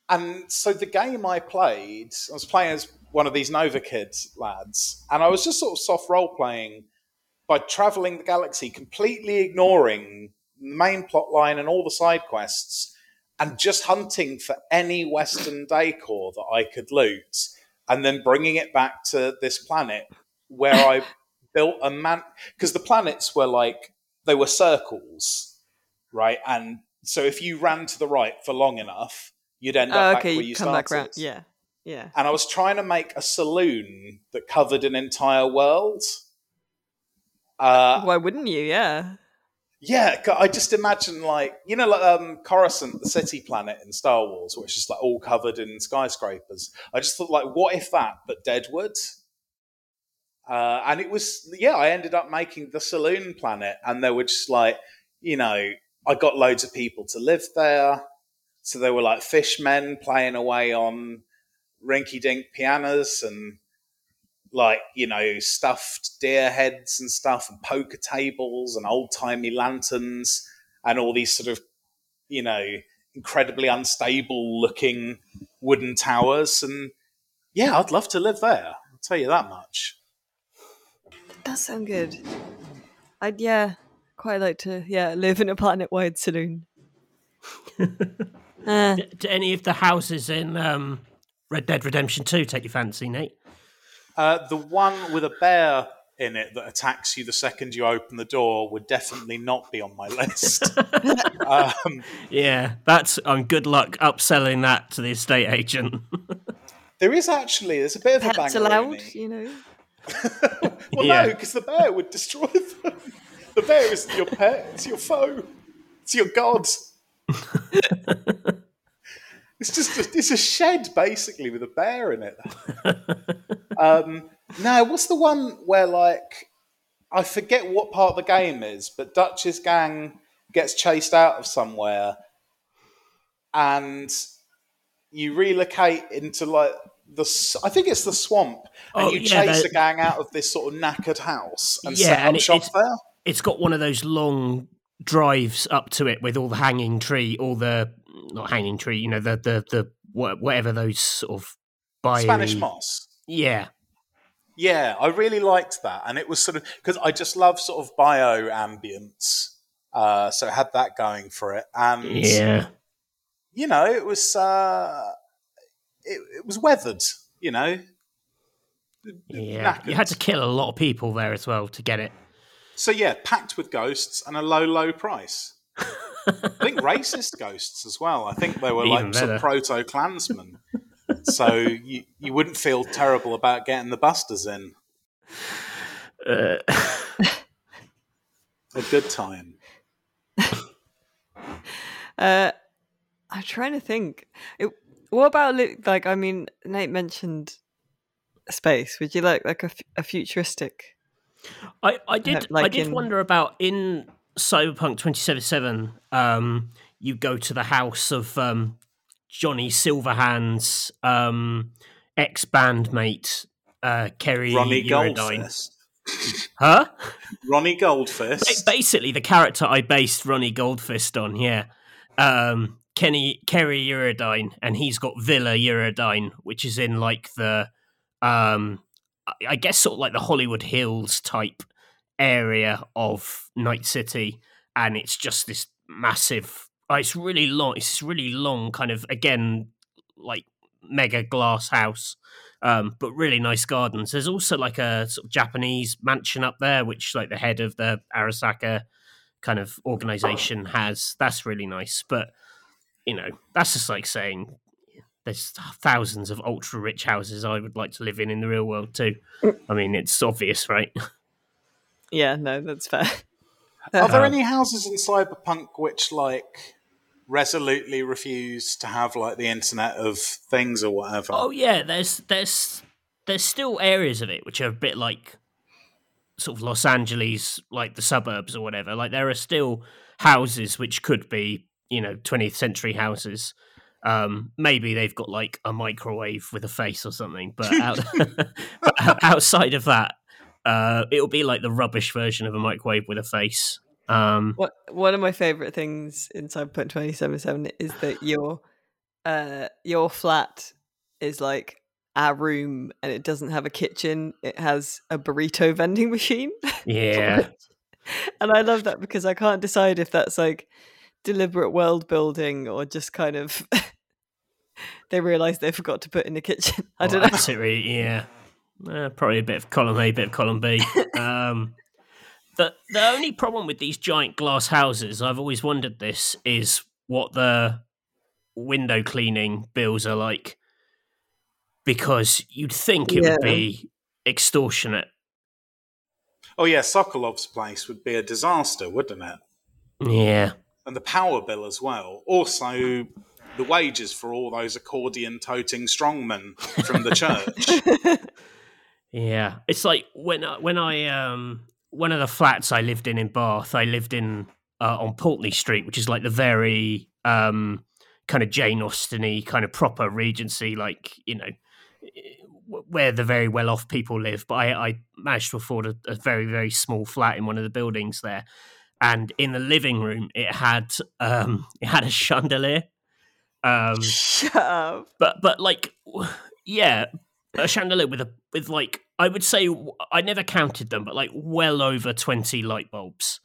And so the game I played, I was playing as one of these Novakids lads, and I was just sort of soft role playing by traveling the galaxy, completely ignoring the main plot line and all the side quests, and just hunting for any Western decor that I could loot, and then bringing it back to this planet where I (laughs) built a man. Because the planets were like, they were circles, right? And so if you ran to the right for long enough, you'd end up Oh, back okay, where you come started. back. Yeah. Yeah. And I was trying to make a saloon that covered an entire world. Uh, Why wouldn't you? Yeah. Yeah, I just imagine like you know, like um, Coruscant, the city planet in Star Wars, which is like all covered in skyscrapers. I just thought, like, what if that, but Deadwood? Uh, and it was, yeah, I ended up making the saloon planet, and there were just like, you know, I got loads of people to live there. So there were like fishmen playing away on rinky dink pianos and like, you know, stuffed deer heads and stuff and poker tables and old timey lanterns and all these sort of, you know, incredibly unstable looking wooden towers. And yeah, I'd love to live there. I'll tell you that much. That does sound good. I'd yeah, quite like to yeah live in a planet-wide saloon. (laughs) uh, D- do any of the houses in um, Red Dead Redemption 2 take your fancy, Nate? Uh, the one with a bear in it that attacks you the second you open the door would definitely not be on my list. (laughs) um, Yeah, that's um, good luck upselling that to the estate agent. (laughs) there is actually there's a bit of a pets allowed, you know. (laughs) well, Yeah. no, because the bear would destroy them. The bear isn't your pet; it's your foe. It's your god. It's just a, it's a shed basically with a bear in it. (laughs) um, no, what's the one where like I forget what part of the game is, but Dutch's gang gets chased out of somewhere, and you relocate into like the I think it's the swamp, and Oh, you yeah, chase the- gang out of this sort of knackered house and Yeah, set and up it- shop there. it's got one of those long drives up to it with all the hanging tree, all the not hanging tree, you know, the the the whatever those sort of bio Spanish moss. Yeah, Yeah, I really liked that, and it was sort of because I just love sort of bio ambience. Uh, so it had that going for it, and yeah, you know, it was uh, it, it was weathered. You know, yeah. You had to kill a lot of people there as well to get it. So yeah, packed with ghosts and a low, low price. I think racist ghosts as well. I think they were Even like sort of proto Klansmen. so you you wouldn't feel terrible about getting the busters in. Uh, A good time. (laughs) Uh, I'm trying to think. It, what about like? I mean, Nate mentioned space. Would you like like a, f- a futuristic? I, I did I like did in- wonder about in Cyberpunk 2077 um you go to the house of um Johnny Silverhand's um ex bandmate uh Kerry Ronnie Goldfist. Huh? Ronnie Goldfist. Basically the character I based Ronnie Goldfist on, yeah. Um Kenny Kerry Eurodyne and he's got Villa Eurodyne which is in like the um, I guess sort of like the Hollywood Hills type area of Night City, and it's just this massive. Oh, it's really long. It's really long, kind of again like mega glass house, um, but really nice gardens. There's also like a sort of Japanese mansion up there, which like the head of the Arasaka kind of organization has. That's really nice, but you know that's just like saying there's thousands of ultra rich houses I would like to live in in the real world too. I mean, it's obvious, right? (laughs) Yeah, no, that's fair. Are there Uh, any houses in Cyberpunk which like resolutely refuse to have like the Internet of Things or whatever? Oh yeah, there's there's there's still areas of it which are a bit like sort of Los Angeles, like the suburbs or whatever. Like there are still houses which could be, you know, 20th century houses. Um, maybe they've got like a microwave with a face or something, but, out, (laughs) (laughs) but outside of that, uh, it'll be like the rubbish version of a microwave with a face. Um, What one of my favorite things in Cyberpunk 2077 is that your uh your flat is like our room and it doesn't have a kitchen. It has a burrito vending machine. yeah, (laughs) and I love that because I can't decide if that's like deliberate world building or just kind of (laughs) they realized they forgot to put in the kitchen. (laughs) I don't Well, know. Absolutely, yeah. Uh, probably a bit of column A, a bit of column B. (laughs) Um, the the only problem with these giant glass houses, I've always wondered this, is what the window cleaning bills are like. Because you'd think it Yeah. would be extortionate. Oh yeah, Sokolov's place would be a disaster, wouldn't it? Yeah. And the power bill as well. Also, the wages for all those accordion-toting strongmen from the church. (laughs) Yeah, it's like when I, when I um one of the flats I lived in in Bath, I lived in uh, on Pulteney Street, which is like the very um kind of Jane Austen-y kind of proper Regency, like you know where the very well off people live. But I, I managed to afford a, a very very small flat in one of the buildings there, and in the living room it had um (laughs) it had a chandelier. Um, Shut up. but but like yeah a chandelier with a with like i would say I never counted them but like well over 20 light bulbs.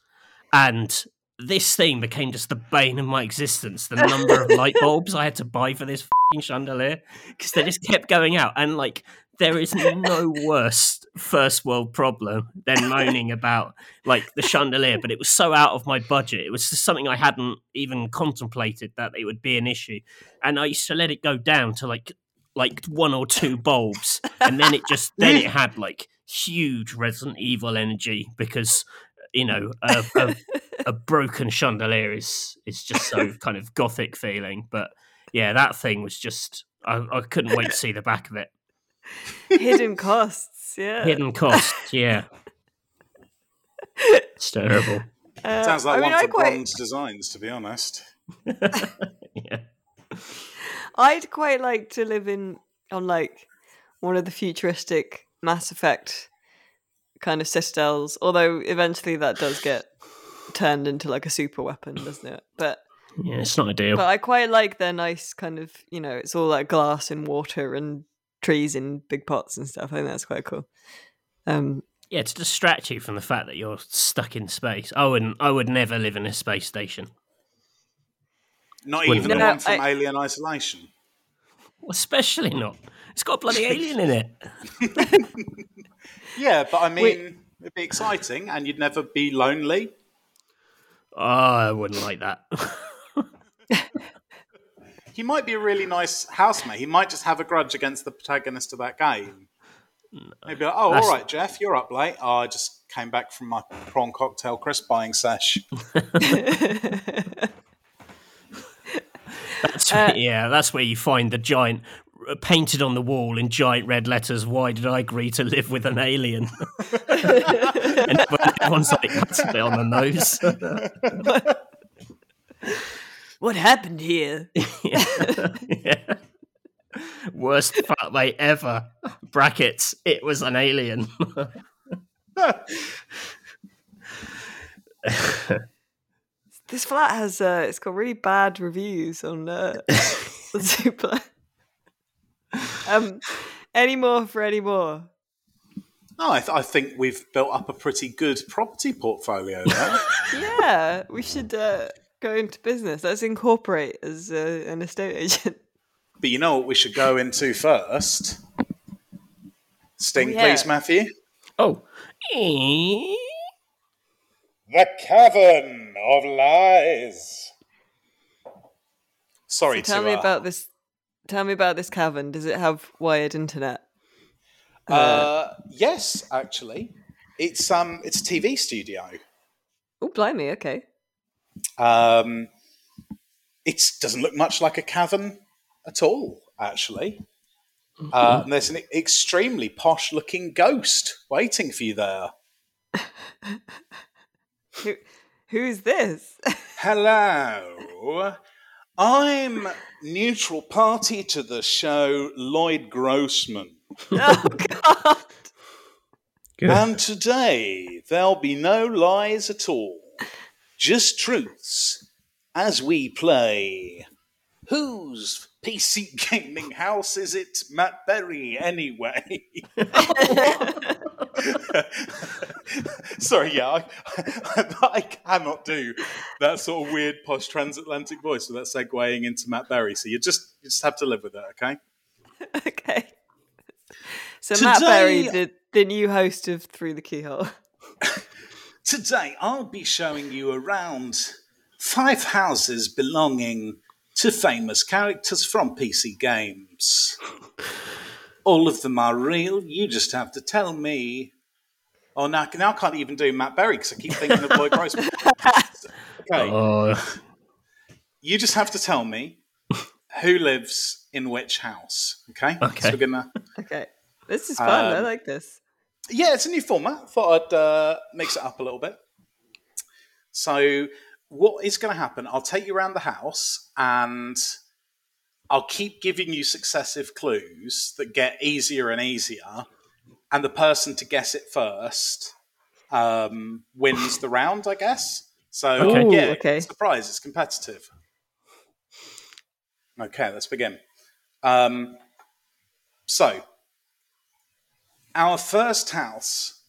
And this thing became just the bane of my existence the number of light (laughs) bulbs i had to buy for this fing chandelier because they just kept going out. And like there is no worse first world problem than moaning (laughs) about like the chandelier but it was so out of my budget. It was just something i hadn't even contemplated that it would be an issue. And I used to let it go down to like like one or two bulbs, and then it just then it had like huge Resident Evil energy because you know a, a, a broken chandelier is is just so (laughs) kind of gothic feeling. But yeah, that thing was just I, I couldn't wait to see the back of it. Hidden costs, yeah. Hidden cost, (laughs) yeah, it's terrible. Uh, Sounds like I mean, one I for quite, bronze designs, to be honest. (laughs) yeah, I'd quite like to live in on like one of the futuristic Mass Effect kind of citadels. Although eventually that does get turned into like a super weapon, doesn't it? But yeah, it's not ideal. but I quite like their nice kind of you know it's all like glass and water and trees in big pots and stuff. I think that's quite cool. Um, yeah, to distract you from the fact that you're stuck in space. I wouldn't. I would never live in a space station. Not even the No, one from I- Alien Isolation. Especially not. It's got a bloody (laughs) alien in it. (laughs) Yeah, but I mean, Wait. it'd be exciting, and you'd never be lonely. Oh, I wouldn't like that. (laughs) He might be a really nice housemate. He might just have a grudge against the protagonist of that game. Maybe, like, oh, That's- all right, Jeff, you're up late. Oh, I just came back from my prawn cocktail crisp buying sesh. That's Uh, yeah, that's where you find the giant uh, painted on the wall in giant red letters. Why did I agree to live with an alien? (laughs) and everyone's like, that's a bit on the nose. (laughs) what happened here? (laughs) yeah. Yeah. Worst flatmate ever. Brackets. It was an alien. This flat has uh, it's got really bad reviews on uh, (laughs) on Super. Um, Any more for any more? Oh, I, th- I think we've built up a pretty good property portfolio there. (laughs) Yeah, we should uh, go into business. Let's incorporate as uh, an estate agent. but you know what we should go into first? Sting, Oh, yeah. please, Matthew. Oh. (laughs) The Cavern of Lies. Sorry Tell to me uh, about this. Tell me about this cavern. Does it have wired internet? Uh, yes, actually, it's um, it's a TV studio. Oh, blimey. Okay. Um, it doesn't look much like a cavern at all, actually. (laughs) Uh, and there's an extremely posh-looking ghost waiting for you there. (laughs) Who, who is this? Hello, I'm neutral party to the show, Lloyd Grossman. (laughs) oh God. Good. And today there'll be no lies at all, just truths as we play. Whose PC gaming house is it, Matt Berry, anyway? Sorry, yeah, I, I cannot do that sort of weird posh transatlantic voice without segueing into Matt Berry. So you just you just have to live with it, okay? (laughs) okay. So Matt Berry, the, the new host of Through the Keyhole. (laughs) Today, I'll be showing you around five houses belonging to famous characters from PC games. All of them are real. You just have to tell me. Oh, now, now I can't even do Matt Berry because I keep thinking of Lloyd Grossman. (laughs) Okay, Oh. you just have to tell me who lives in which house. Okay. Okay. So we're gonna. Okay. This is fun. I Um, like this. Yeah, it's a new format. Thought I'd uh, mix it up a little bit. So, what is going to happen? I'll take you around the house and I'll keep giving you successive clues that get easier and easier. And the person to guess it first um, wins the round, I guess. So, Okay. Ooh, yeah, okay. surprise, it's competitive. Okay, let's begin. Um, so, our first house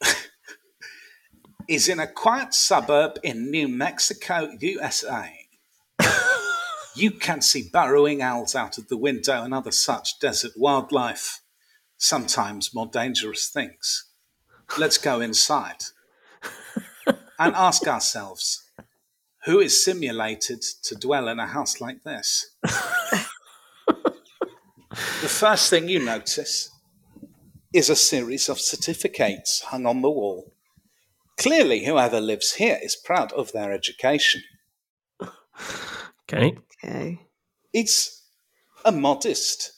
(laughs) is in a quiet suburb in New Mexico, USA. you can see burrowing owls out of the window and other such desert wildlife, sometimes more dangerous things. Let's go inside and ask ourselves who is simulated to dwell in a house like this? the first thing you notice is a series of certificates hung on the wall. Clearly, whoever lives here is proud of their education. Okay. Okay. It's a modest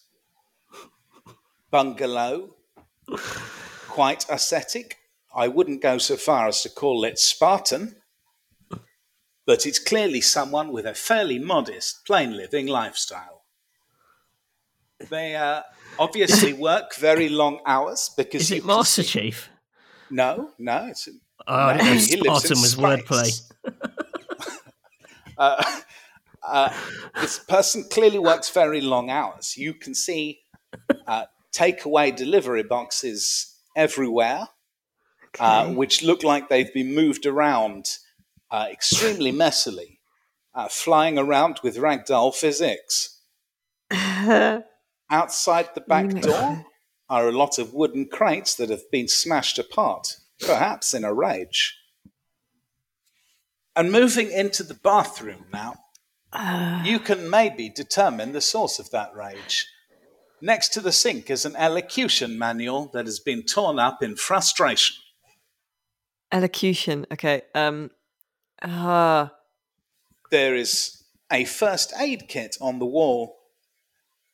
bungalow, quite ascetic. I wouldn't go so far as to call it Spartan, but it's clearly someone with a fairly modest, plain living lifestyle. They uh, obviously (laughs) work very long hours because Is you it Master see- Chief? No, no, it's Oh, I didn't know he lives in Spartan was wordplay. (laughs) uh, uh, this person clearly works very long hours. You can see uh, takeaway delivery boxes everywhere, uh, Okay. which look like they've been moved around uh, extremely messily, uh, flying around with ragdoll physics. (laughs) Outside the back door are a lot of wooden crates that have been smashed apart, perhaps in a rage. And moving into the bathroom now, you can maybe determine the source of that rage. Next to the sink is an elocution manual that has been torn up in frustration. Elocution. Okay. Um. Ah. There is a first aid kit on the wall,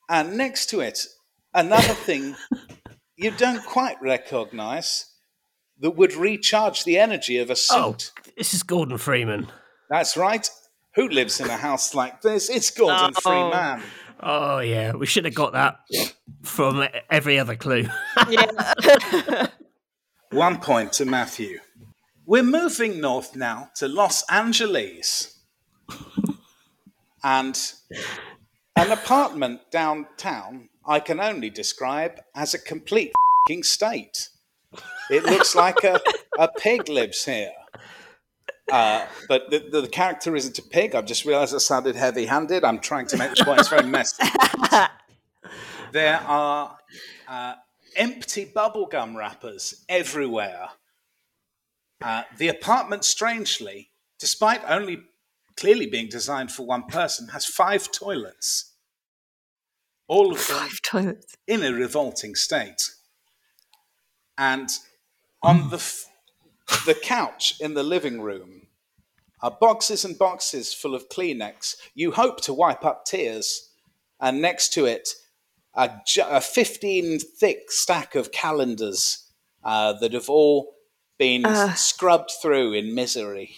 and next to it, another thing (laughs) you don't quite recognize that would recharge the energy of a Oh, suit. this is Gordon Freeman. That's right. Who lives in a house like this? It's Gordon Oh. Freeman. Oh yeah, we should have got that from every other clue. (laughs) yeah. (laughs) One point to Matthew. We're moving north now to Los Angeles. And an apartment downtown I can only describe as a complete fing state. It looks like a, a (laughs) pig lives here. Uh, but the, the, the character isn't a pig. I've just realised it sounded heavy handed. I'm trying to make the point. It's very messy. (laughs) there are uh, empty bubblegum wrappers everywhere. Uh, the apartment, strangely, despite only clearly being designed for one person, has five toilets. All of them Five toilets. in a revolting state. And on the f- the couch in the living room are boxes and boxes full of Kleenex. You hope to wipe up tears, and next to it, a, ju- a fifteen thick stack of calendars uh, that have all been Uh. scrubbed through in misery.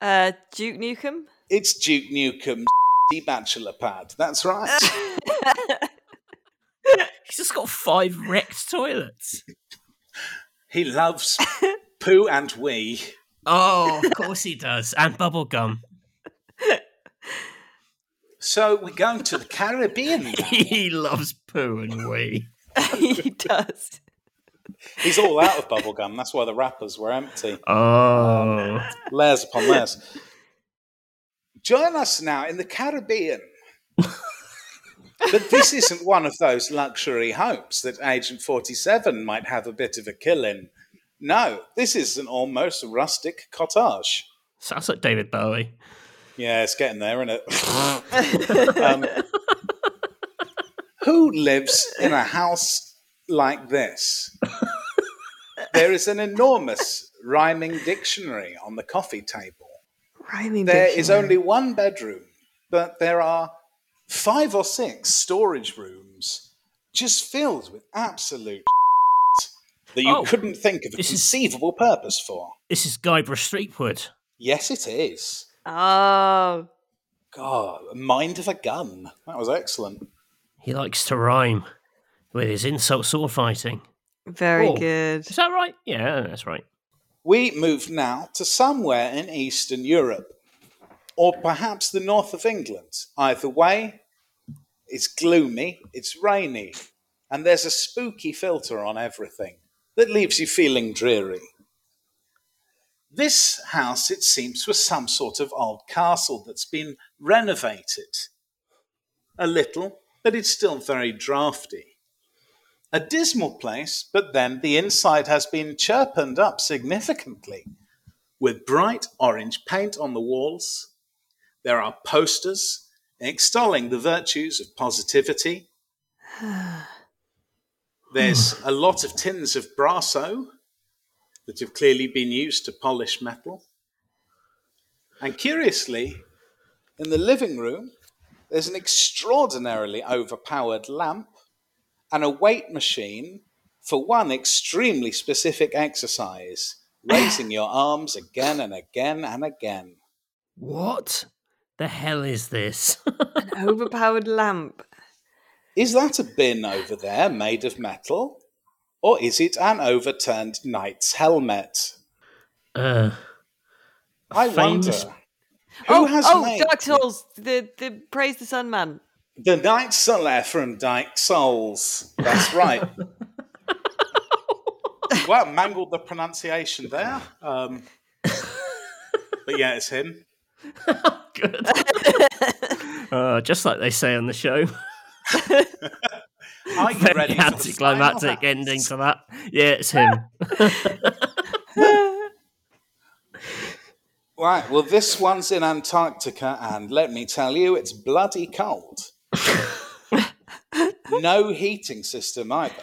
Uh, Duke Nukem. It's Duke Nukem's (laughs) bachelor pad. That's right. (laughs) He's just got five wrecked toilets. He loves poo and wee. Oh, of course he does. And bubblegum. So we're going to the Caribbean. now. (laughs) he loves poo and wee. (laughs) he does. He's all out of bubblegum. That's why the wrappers were empty. Oh. Layers upon layers. Join us now in the Caribbean. But this isn't one of those luxury homes that Agent 47 might have a bit of a kill in. No, this is an almost rustic cottage. Sounds like David Bowie. Yeah, it's getting there, isn't it? (laughs) um, who lives in a house like this? There is an enormous rhyming dictionary on the coffee table. Rhyming dictionary. There is only one bedroom, but there are five or six storage rooms just filled with absolute (laughs) that you Oh, couldn't think of a this is- conceivable purpose for. This is Guybrush Threepwood. Yes, it is. Oh, God, mind of a gun. That was excellent. He likes to rhyme with his insult sword fighting. very Oh. good. Is that right? Yeah, that's right. We move now to somewhere in Eastern Europe, or perhaps the north of England. Either way, it's gloomy, it's rainy, and there's a spooky filter on everything that leaves you feeling dreary. This house, it seems, was some sort of old castle that's been renovated a little, but it's still very drafty a dismal place, but then the inside has been chirpened up significantly with bright orange paint on the walls. There are posters extolling the virtues of positivity. (sighs) There's hmm. a lot of tins of Brasso that have clearly been used to polish metal. And curiously, in the living room, there's an extraordinarily overpowered lamp and a weight machine for one extremely specific exercise raising (laughs) your arms again and again and again. What the hell is this? (laughs) An overpowered lamp. Is that a bin over there made of metal? Or is it an overturned knight's helmet? uh, I famous- wonder. Who oh, has oh, made Dark Souls. The the praise the Sun Man. the Knight Soler from Dyke Souls? That's right. (laughs) well, mangled the pronunciation there. Um, but yeah, it's him. (laughs) good. uh, just like they say on the show. (laughs) Are you Very ready anticlimactic ending to that. Yeah, it's him. (laughs) Right, well, this one's in Antarctica, and let me tell you, it's bloody cold. no heating system either.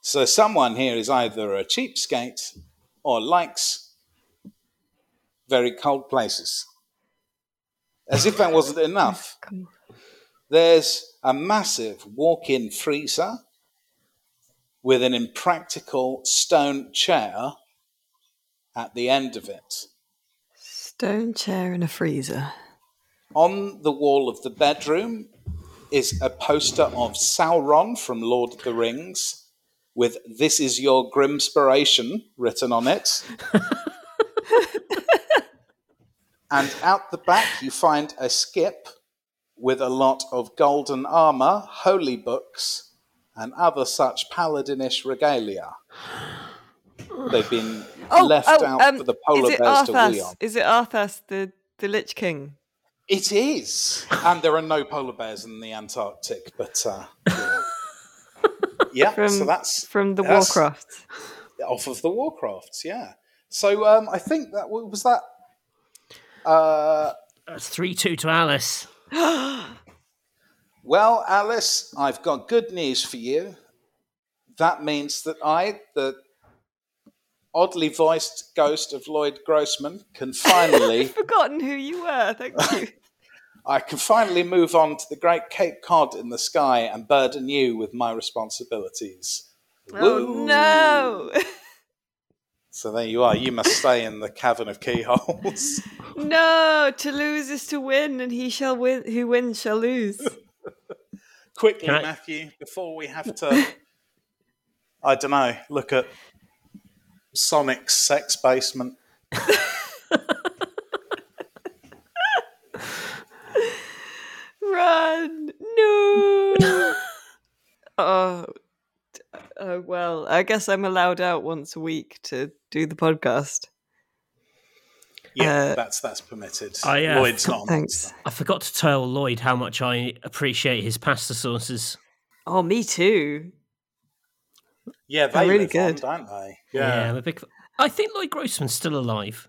So, someone here is either a cheapskate or likes very cold places. As if that wasn't enough, (laughs) there's a massive walk in freezer with an impractical stone chair at the end of it. Stone chair and a freezer. On the wall of the bedroom is a poster of Sauron from Lord of the Rings with This is your Grimspiration written on it. (laughs) and out the back, you find a skip with a lot of golden armor, holy books, and other such paladinish regalia. They've been Oh, left oh, out um, for the polar bears to wee Arthas? on. Is it Arthas, the the Lich King? It is, and there are no polar bears in the Antarctic, but uh, (laughs) yeah. yeah. From so that's from the that's Warcraft. off of the Warcrafts. Yeah. So um, I think that was that. Uh, That's three two to Alice. (gasps) well, Alice, I've got good news for you. That means that I, the oddly voiced ghost of Lloyd Grossman, can (laughs) finally I've Forgotten who you were. Thank you. (laughs) I can finally move on to the great Cape Cod in the sky and burden you with my responsibilities. oh Woo! no. (laughs) So there you are. You must stay in the cavern of keyholes. (laughs) No, to lose is to win, and he shall win. Who wins shall lose. (laughs) Quickly, I- Matthew, before we have to, I don't know, look at Sonic's sex basement. (laughs) Run! No. oh, d- oh well. I guess I'm allowed out once a week to do the podcast. Yeah, Uh, that's that's permitted. I, uh, Lloyd's (laughs) not. Thanks. I forgot to tell Lloyd how much I appreciate his pasta sauces. Oh, me too. Yeah, They're really live on, good. don't they? Yeah, I'm a big. f- I think Lloyd Grossman's still alive.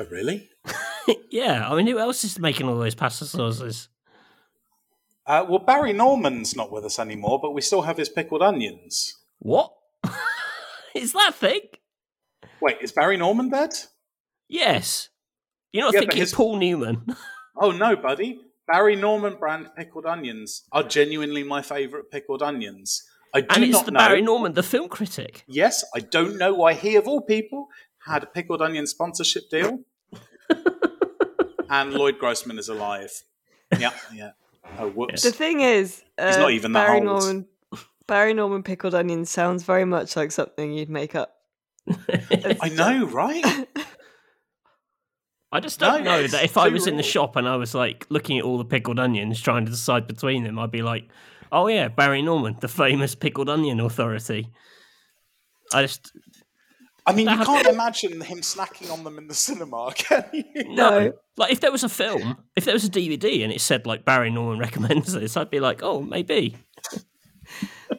Oh, really? (laughs) yeah, I mean, who else is making all those pasta sauces? Uh, well, Barry Norman's not with us anymore, but we still have his pickled onions. What (laughs) is that thing? Wait, is Barry Norman dead? Yes, you're not Yeah, thinking his- Paul Newman. (laughs) Oh no, buddy. Barry Norman brand pickled onions are genuinely my favourite pickled onions. I do and it's not the know. Barry Norman, the film critic. Yes, I don't know why he, of all people, had a pickled onion sponsorship deal. (laughs) and Lloyd Grossman is alive. Yeah, yeah. Oh, whoops. The thing is, uh, not even that Barry old. Norman. Barry Norman pickled onion sounds very much like something you'd make up. (laughs) I know, right? (laughs) I just don't No, know that if I too was in the shop and I was like looking at all the pickled onions, trying to decide between them, I'd be like, "Oh yeah, Barry Norman, the famous pickled onion authority." I just I mean, you can't (laughs) imagine him snacking on them in the cinema, (laughs) can you? No. like if there was a film, if there was a DVD and it said like Barry Norman (laughs) recommends this, I'd be like, "Oh, maybe."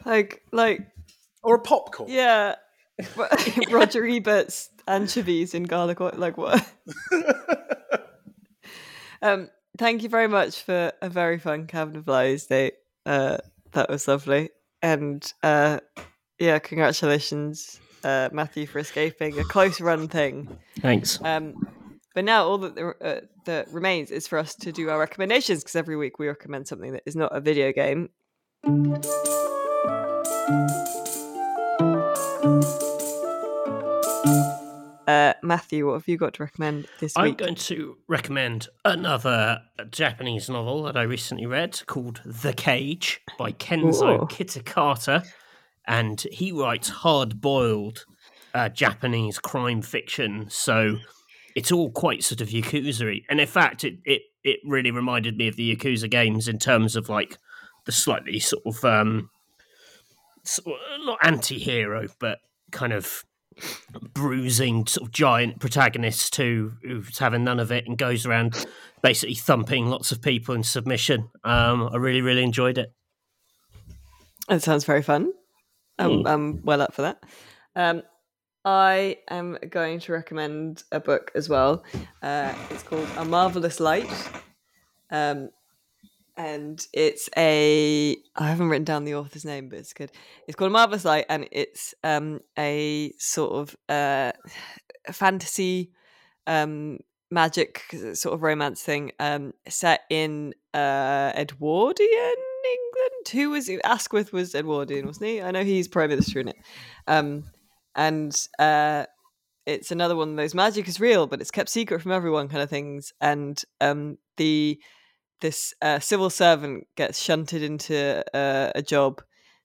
Like, like, Or a popcorn. yeah. Roger Ebert's anchovies in garlic oil. Like what? um, thank you very much for a very fun Cabin of Lies date. Uh, that was lovely, and uh, yeah, congratulations, uh, Matthew, for escaping a close run thing. Thanks. Um, but now all that there, uh, that remains is for us to do our recommendations because every week we recommend something that is not a video game. Uh, Matthew, what have you got to recommend this week? I'm going to recommend another Japanese novel that I recently read called The Cage by Kenzo Ooh. Kitakata. And he writes hard boiled uh, Japanese crime fiction. So it's all quite sort of Yakuza And in fact, it, it, it really reminded me of the Yakuza games in terms of like the slightly sort of, um, sort of not anti hero, but kind of bruising sort of giant protagonist who who's having none of it and goes around basically thumping lots of people in submission. Um, I really really enjoyed it. That sounds very fun. I'm, I'm well up for that. Um, I am going to recommend a book as well. Uh, it's called A Marvelous Light. Um, and it's a I haven't written down the author's name, but it's good. It's called A Marvelous Light, and it's um, a sort of uh, fantasy, um, magic sort of romance thing um, set in uh, Edwardian England. Who was Asquith was Edwardian, wasn't he? I know he's prime minister in it. Um, and uh, it's another one of those magic is real, but it's kept secret from everyone kind of things. And um, the this uh, civil servant gets shunted into uh, a job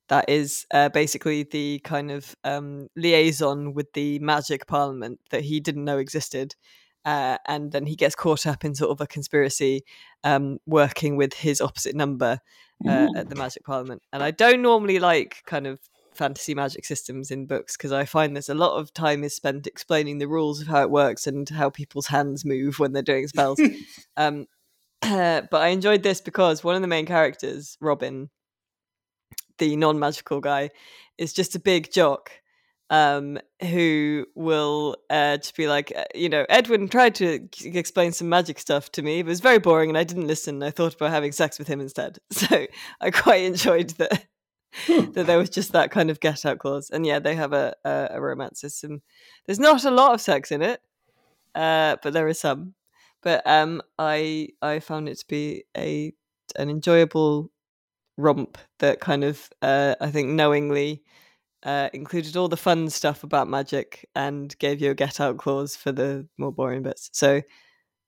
that is uh, basically the kind of um, liaison with the magic parliament that he didn't know existed. Uh, and then he gets caught up in sort of a conspiracy um, working with his opposite number. Uh, at the Magic Parliament. And I don't normally like kind of fantasy magic systems in books because I find there's a lot of time is spent explaining the rules of how it works and how people's hands move when they're doing spells. (laughs) um, (clears throat) but I enjoyed this because one of the main characters, Robin, the non-magical guy, is just a big jock um, who will uh, just be like, uh, you know, Edwin tried to explain some magic stuff to me. It was very boring, and I didn't listen. I thought about having sex with him instead. (laughs) So I quite enjoyed that. that there was just that kind of get out clause, and yeah, they have a, a, a romance system. There's not a lot of sex in it, uh, but there is some. But um, I I found it to be a an enjoyable romp that kind of uh, I think knowingly uh, included all the fun stuff about magic and gave you a get out clause for the more boring bits. So,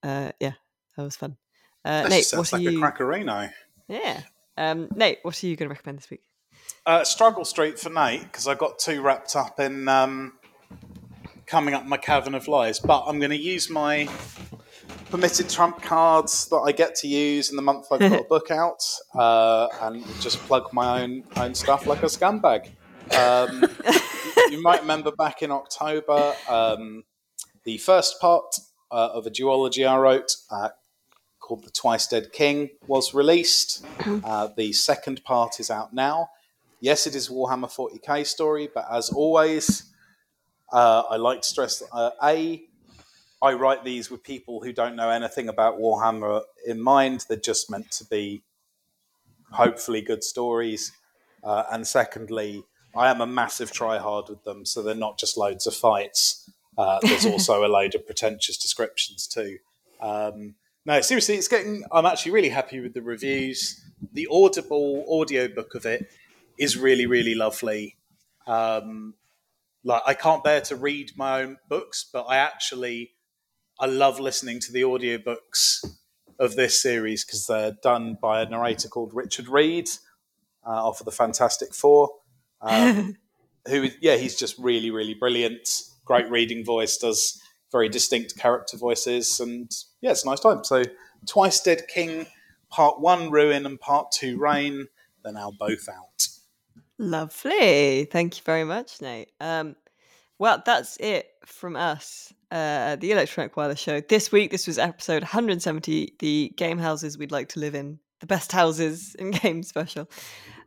uh, yeah, that was fun. Uh, That Nate, just what sounds are like a you? crackerino. Yeah, um, Nate, what are you going to recommend this week? Uh, Struggle Street for Nate because I got too wrapped up in um, coming up my cavern of lies. But I'm going to use my permitted trump cards that I get to use in the month I've got a (laughs) book out, uh, and just plug my own own stuff like a scumbag. Um, you might remember back in October, um, the first part uh, of a duology I wrote uh, called The Twice Dead King was released. (clears throat) Uh, the second part is out now. Yes, it is a Warhammer 40k story, but as always, uh, I like to stress that uh, A, I write these with people who don't know anything about Warhammer in mind. They're just meant to be hopefully good stories. Uh, and secondly, I am a massive tryhard with them, so they're not just loads of fights. Uh, there's (laughs) also a load of pretentious descriptions too. Um, no, seriously, it's getting. I'm actually really happy with the reviews. The Audible audiobook of it is really, really lovely. Um, like I can't bear to read my own books, but I actually I love listening to the audiobooks of this series because they're done by a narrator called Richard Reed uh, off of the Fantastic Four. Um, (laughs) who, yeah, he's just really, really brilliant. Great reading voice, does very distinct character voices, and yeah, it's a nice time. So, Twice Dead King, Part One Ruin and Part Two Reign, they're now both out. Lovely. Thank you very much, Nate. Um, well, that's it from us, uh, the Electronic Wireless Show. This week, this was episode 170, the game houses we'd like to live in, the best houses in (laughs) game special.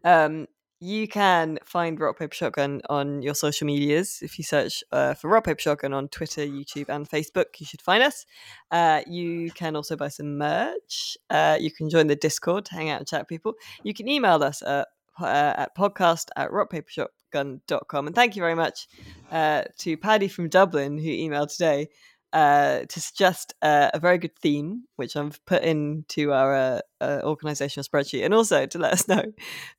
Um, you can find Rock Paper Shotgun on your social medias. If you search uh, for Rock Paper Shotgun on Twitter, YouTube, and Facebook, you should find us. Uh, you can also buy some merch. Uh, you can join the Discord, hang out and chat people. You can email us at uh, at podcast at rockpapershotgun.com. And thank you very much uh, to Paddy from Dublin who emailed today uh, to suggest uh, a very good theme, which I've put into our uh, uh, organizational spreadsheet, and also to let us (laughs) know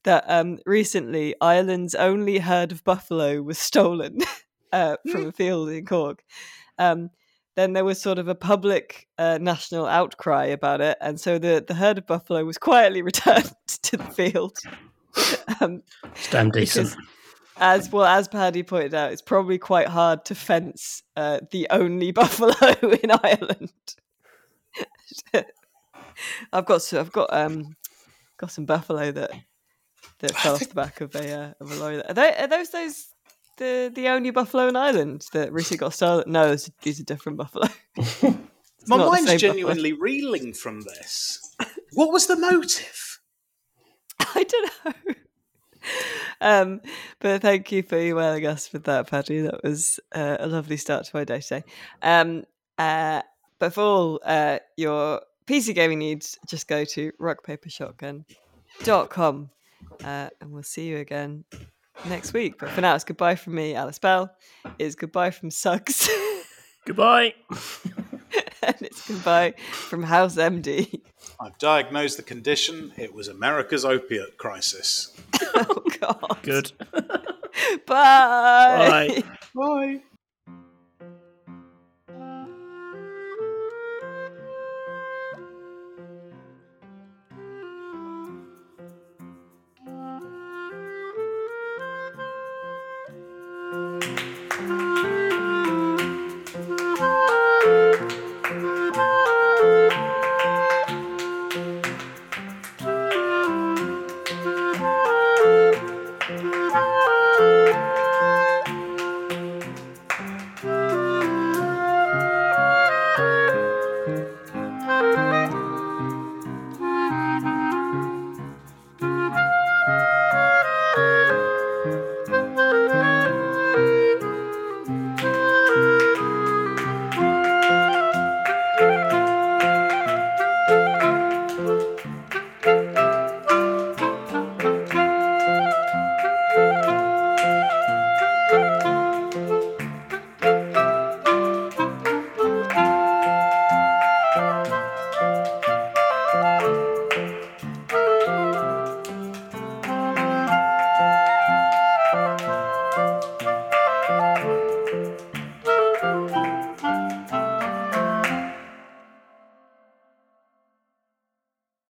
that um, recently Ireland's only herd of buffalo was stolen (laughs) uh, from a field in Cork. Um, then there was sort of a public uh, national outcry about it, and so the, the herd of buffalo was quietly (laughs) returned to the field. um, It's damn decent. because as well as Paddy pointed out, it's probably quite hard to fence uh, the only (laughs) buffalo in Ireland. (laughs) I've got so I've got um got some buffalo that that (laughs) fell off the back of a uh, of a lorry. Are, they, are those those the the only buffalo in Ireland that recently got stolen? No, are different buffalo. My mind's same buffalo. genuinely reeling from this. What was the motive? I don't know. Um, but thank you for emailing us with that, Paddy. That was uh, a lovely start to my day today. Um, uh, but for all uh, your PC gaming needs, just go to rockpapershotgun.com uh, and we'll see you again next week. But for now, it's goodbye from me, Alice Bell. It's goodbye from Suggs. (laughs) Goodbye. (laughs) and it's goodbye from House MD. I've diagnosed the condition. It was America's opiate crisis. (laughs) oh, God. Good. (laughs) Bye. Bye. Bye.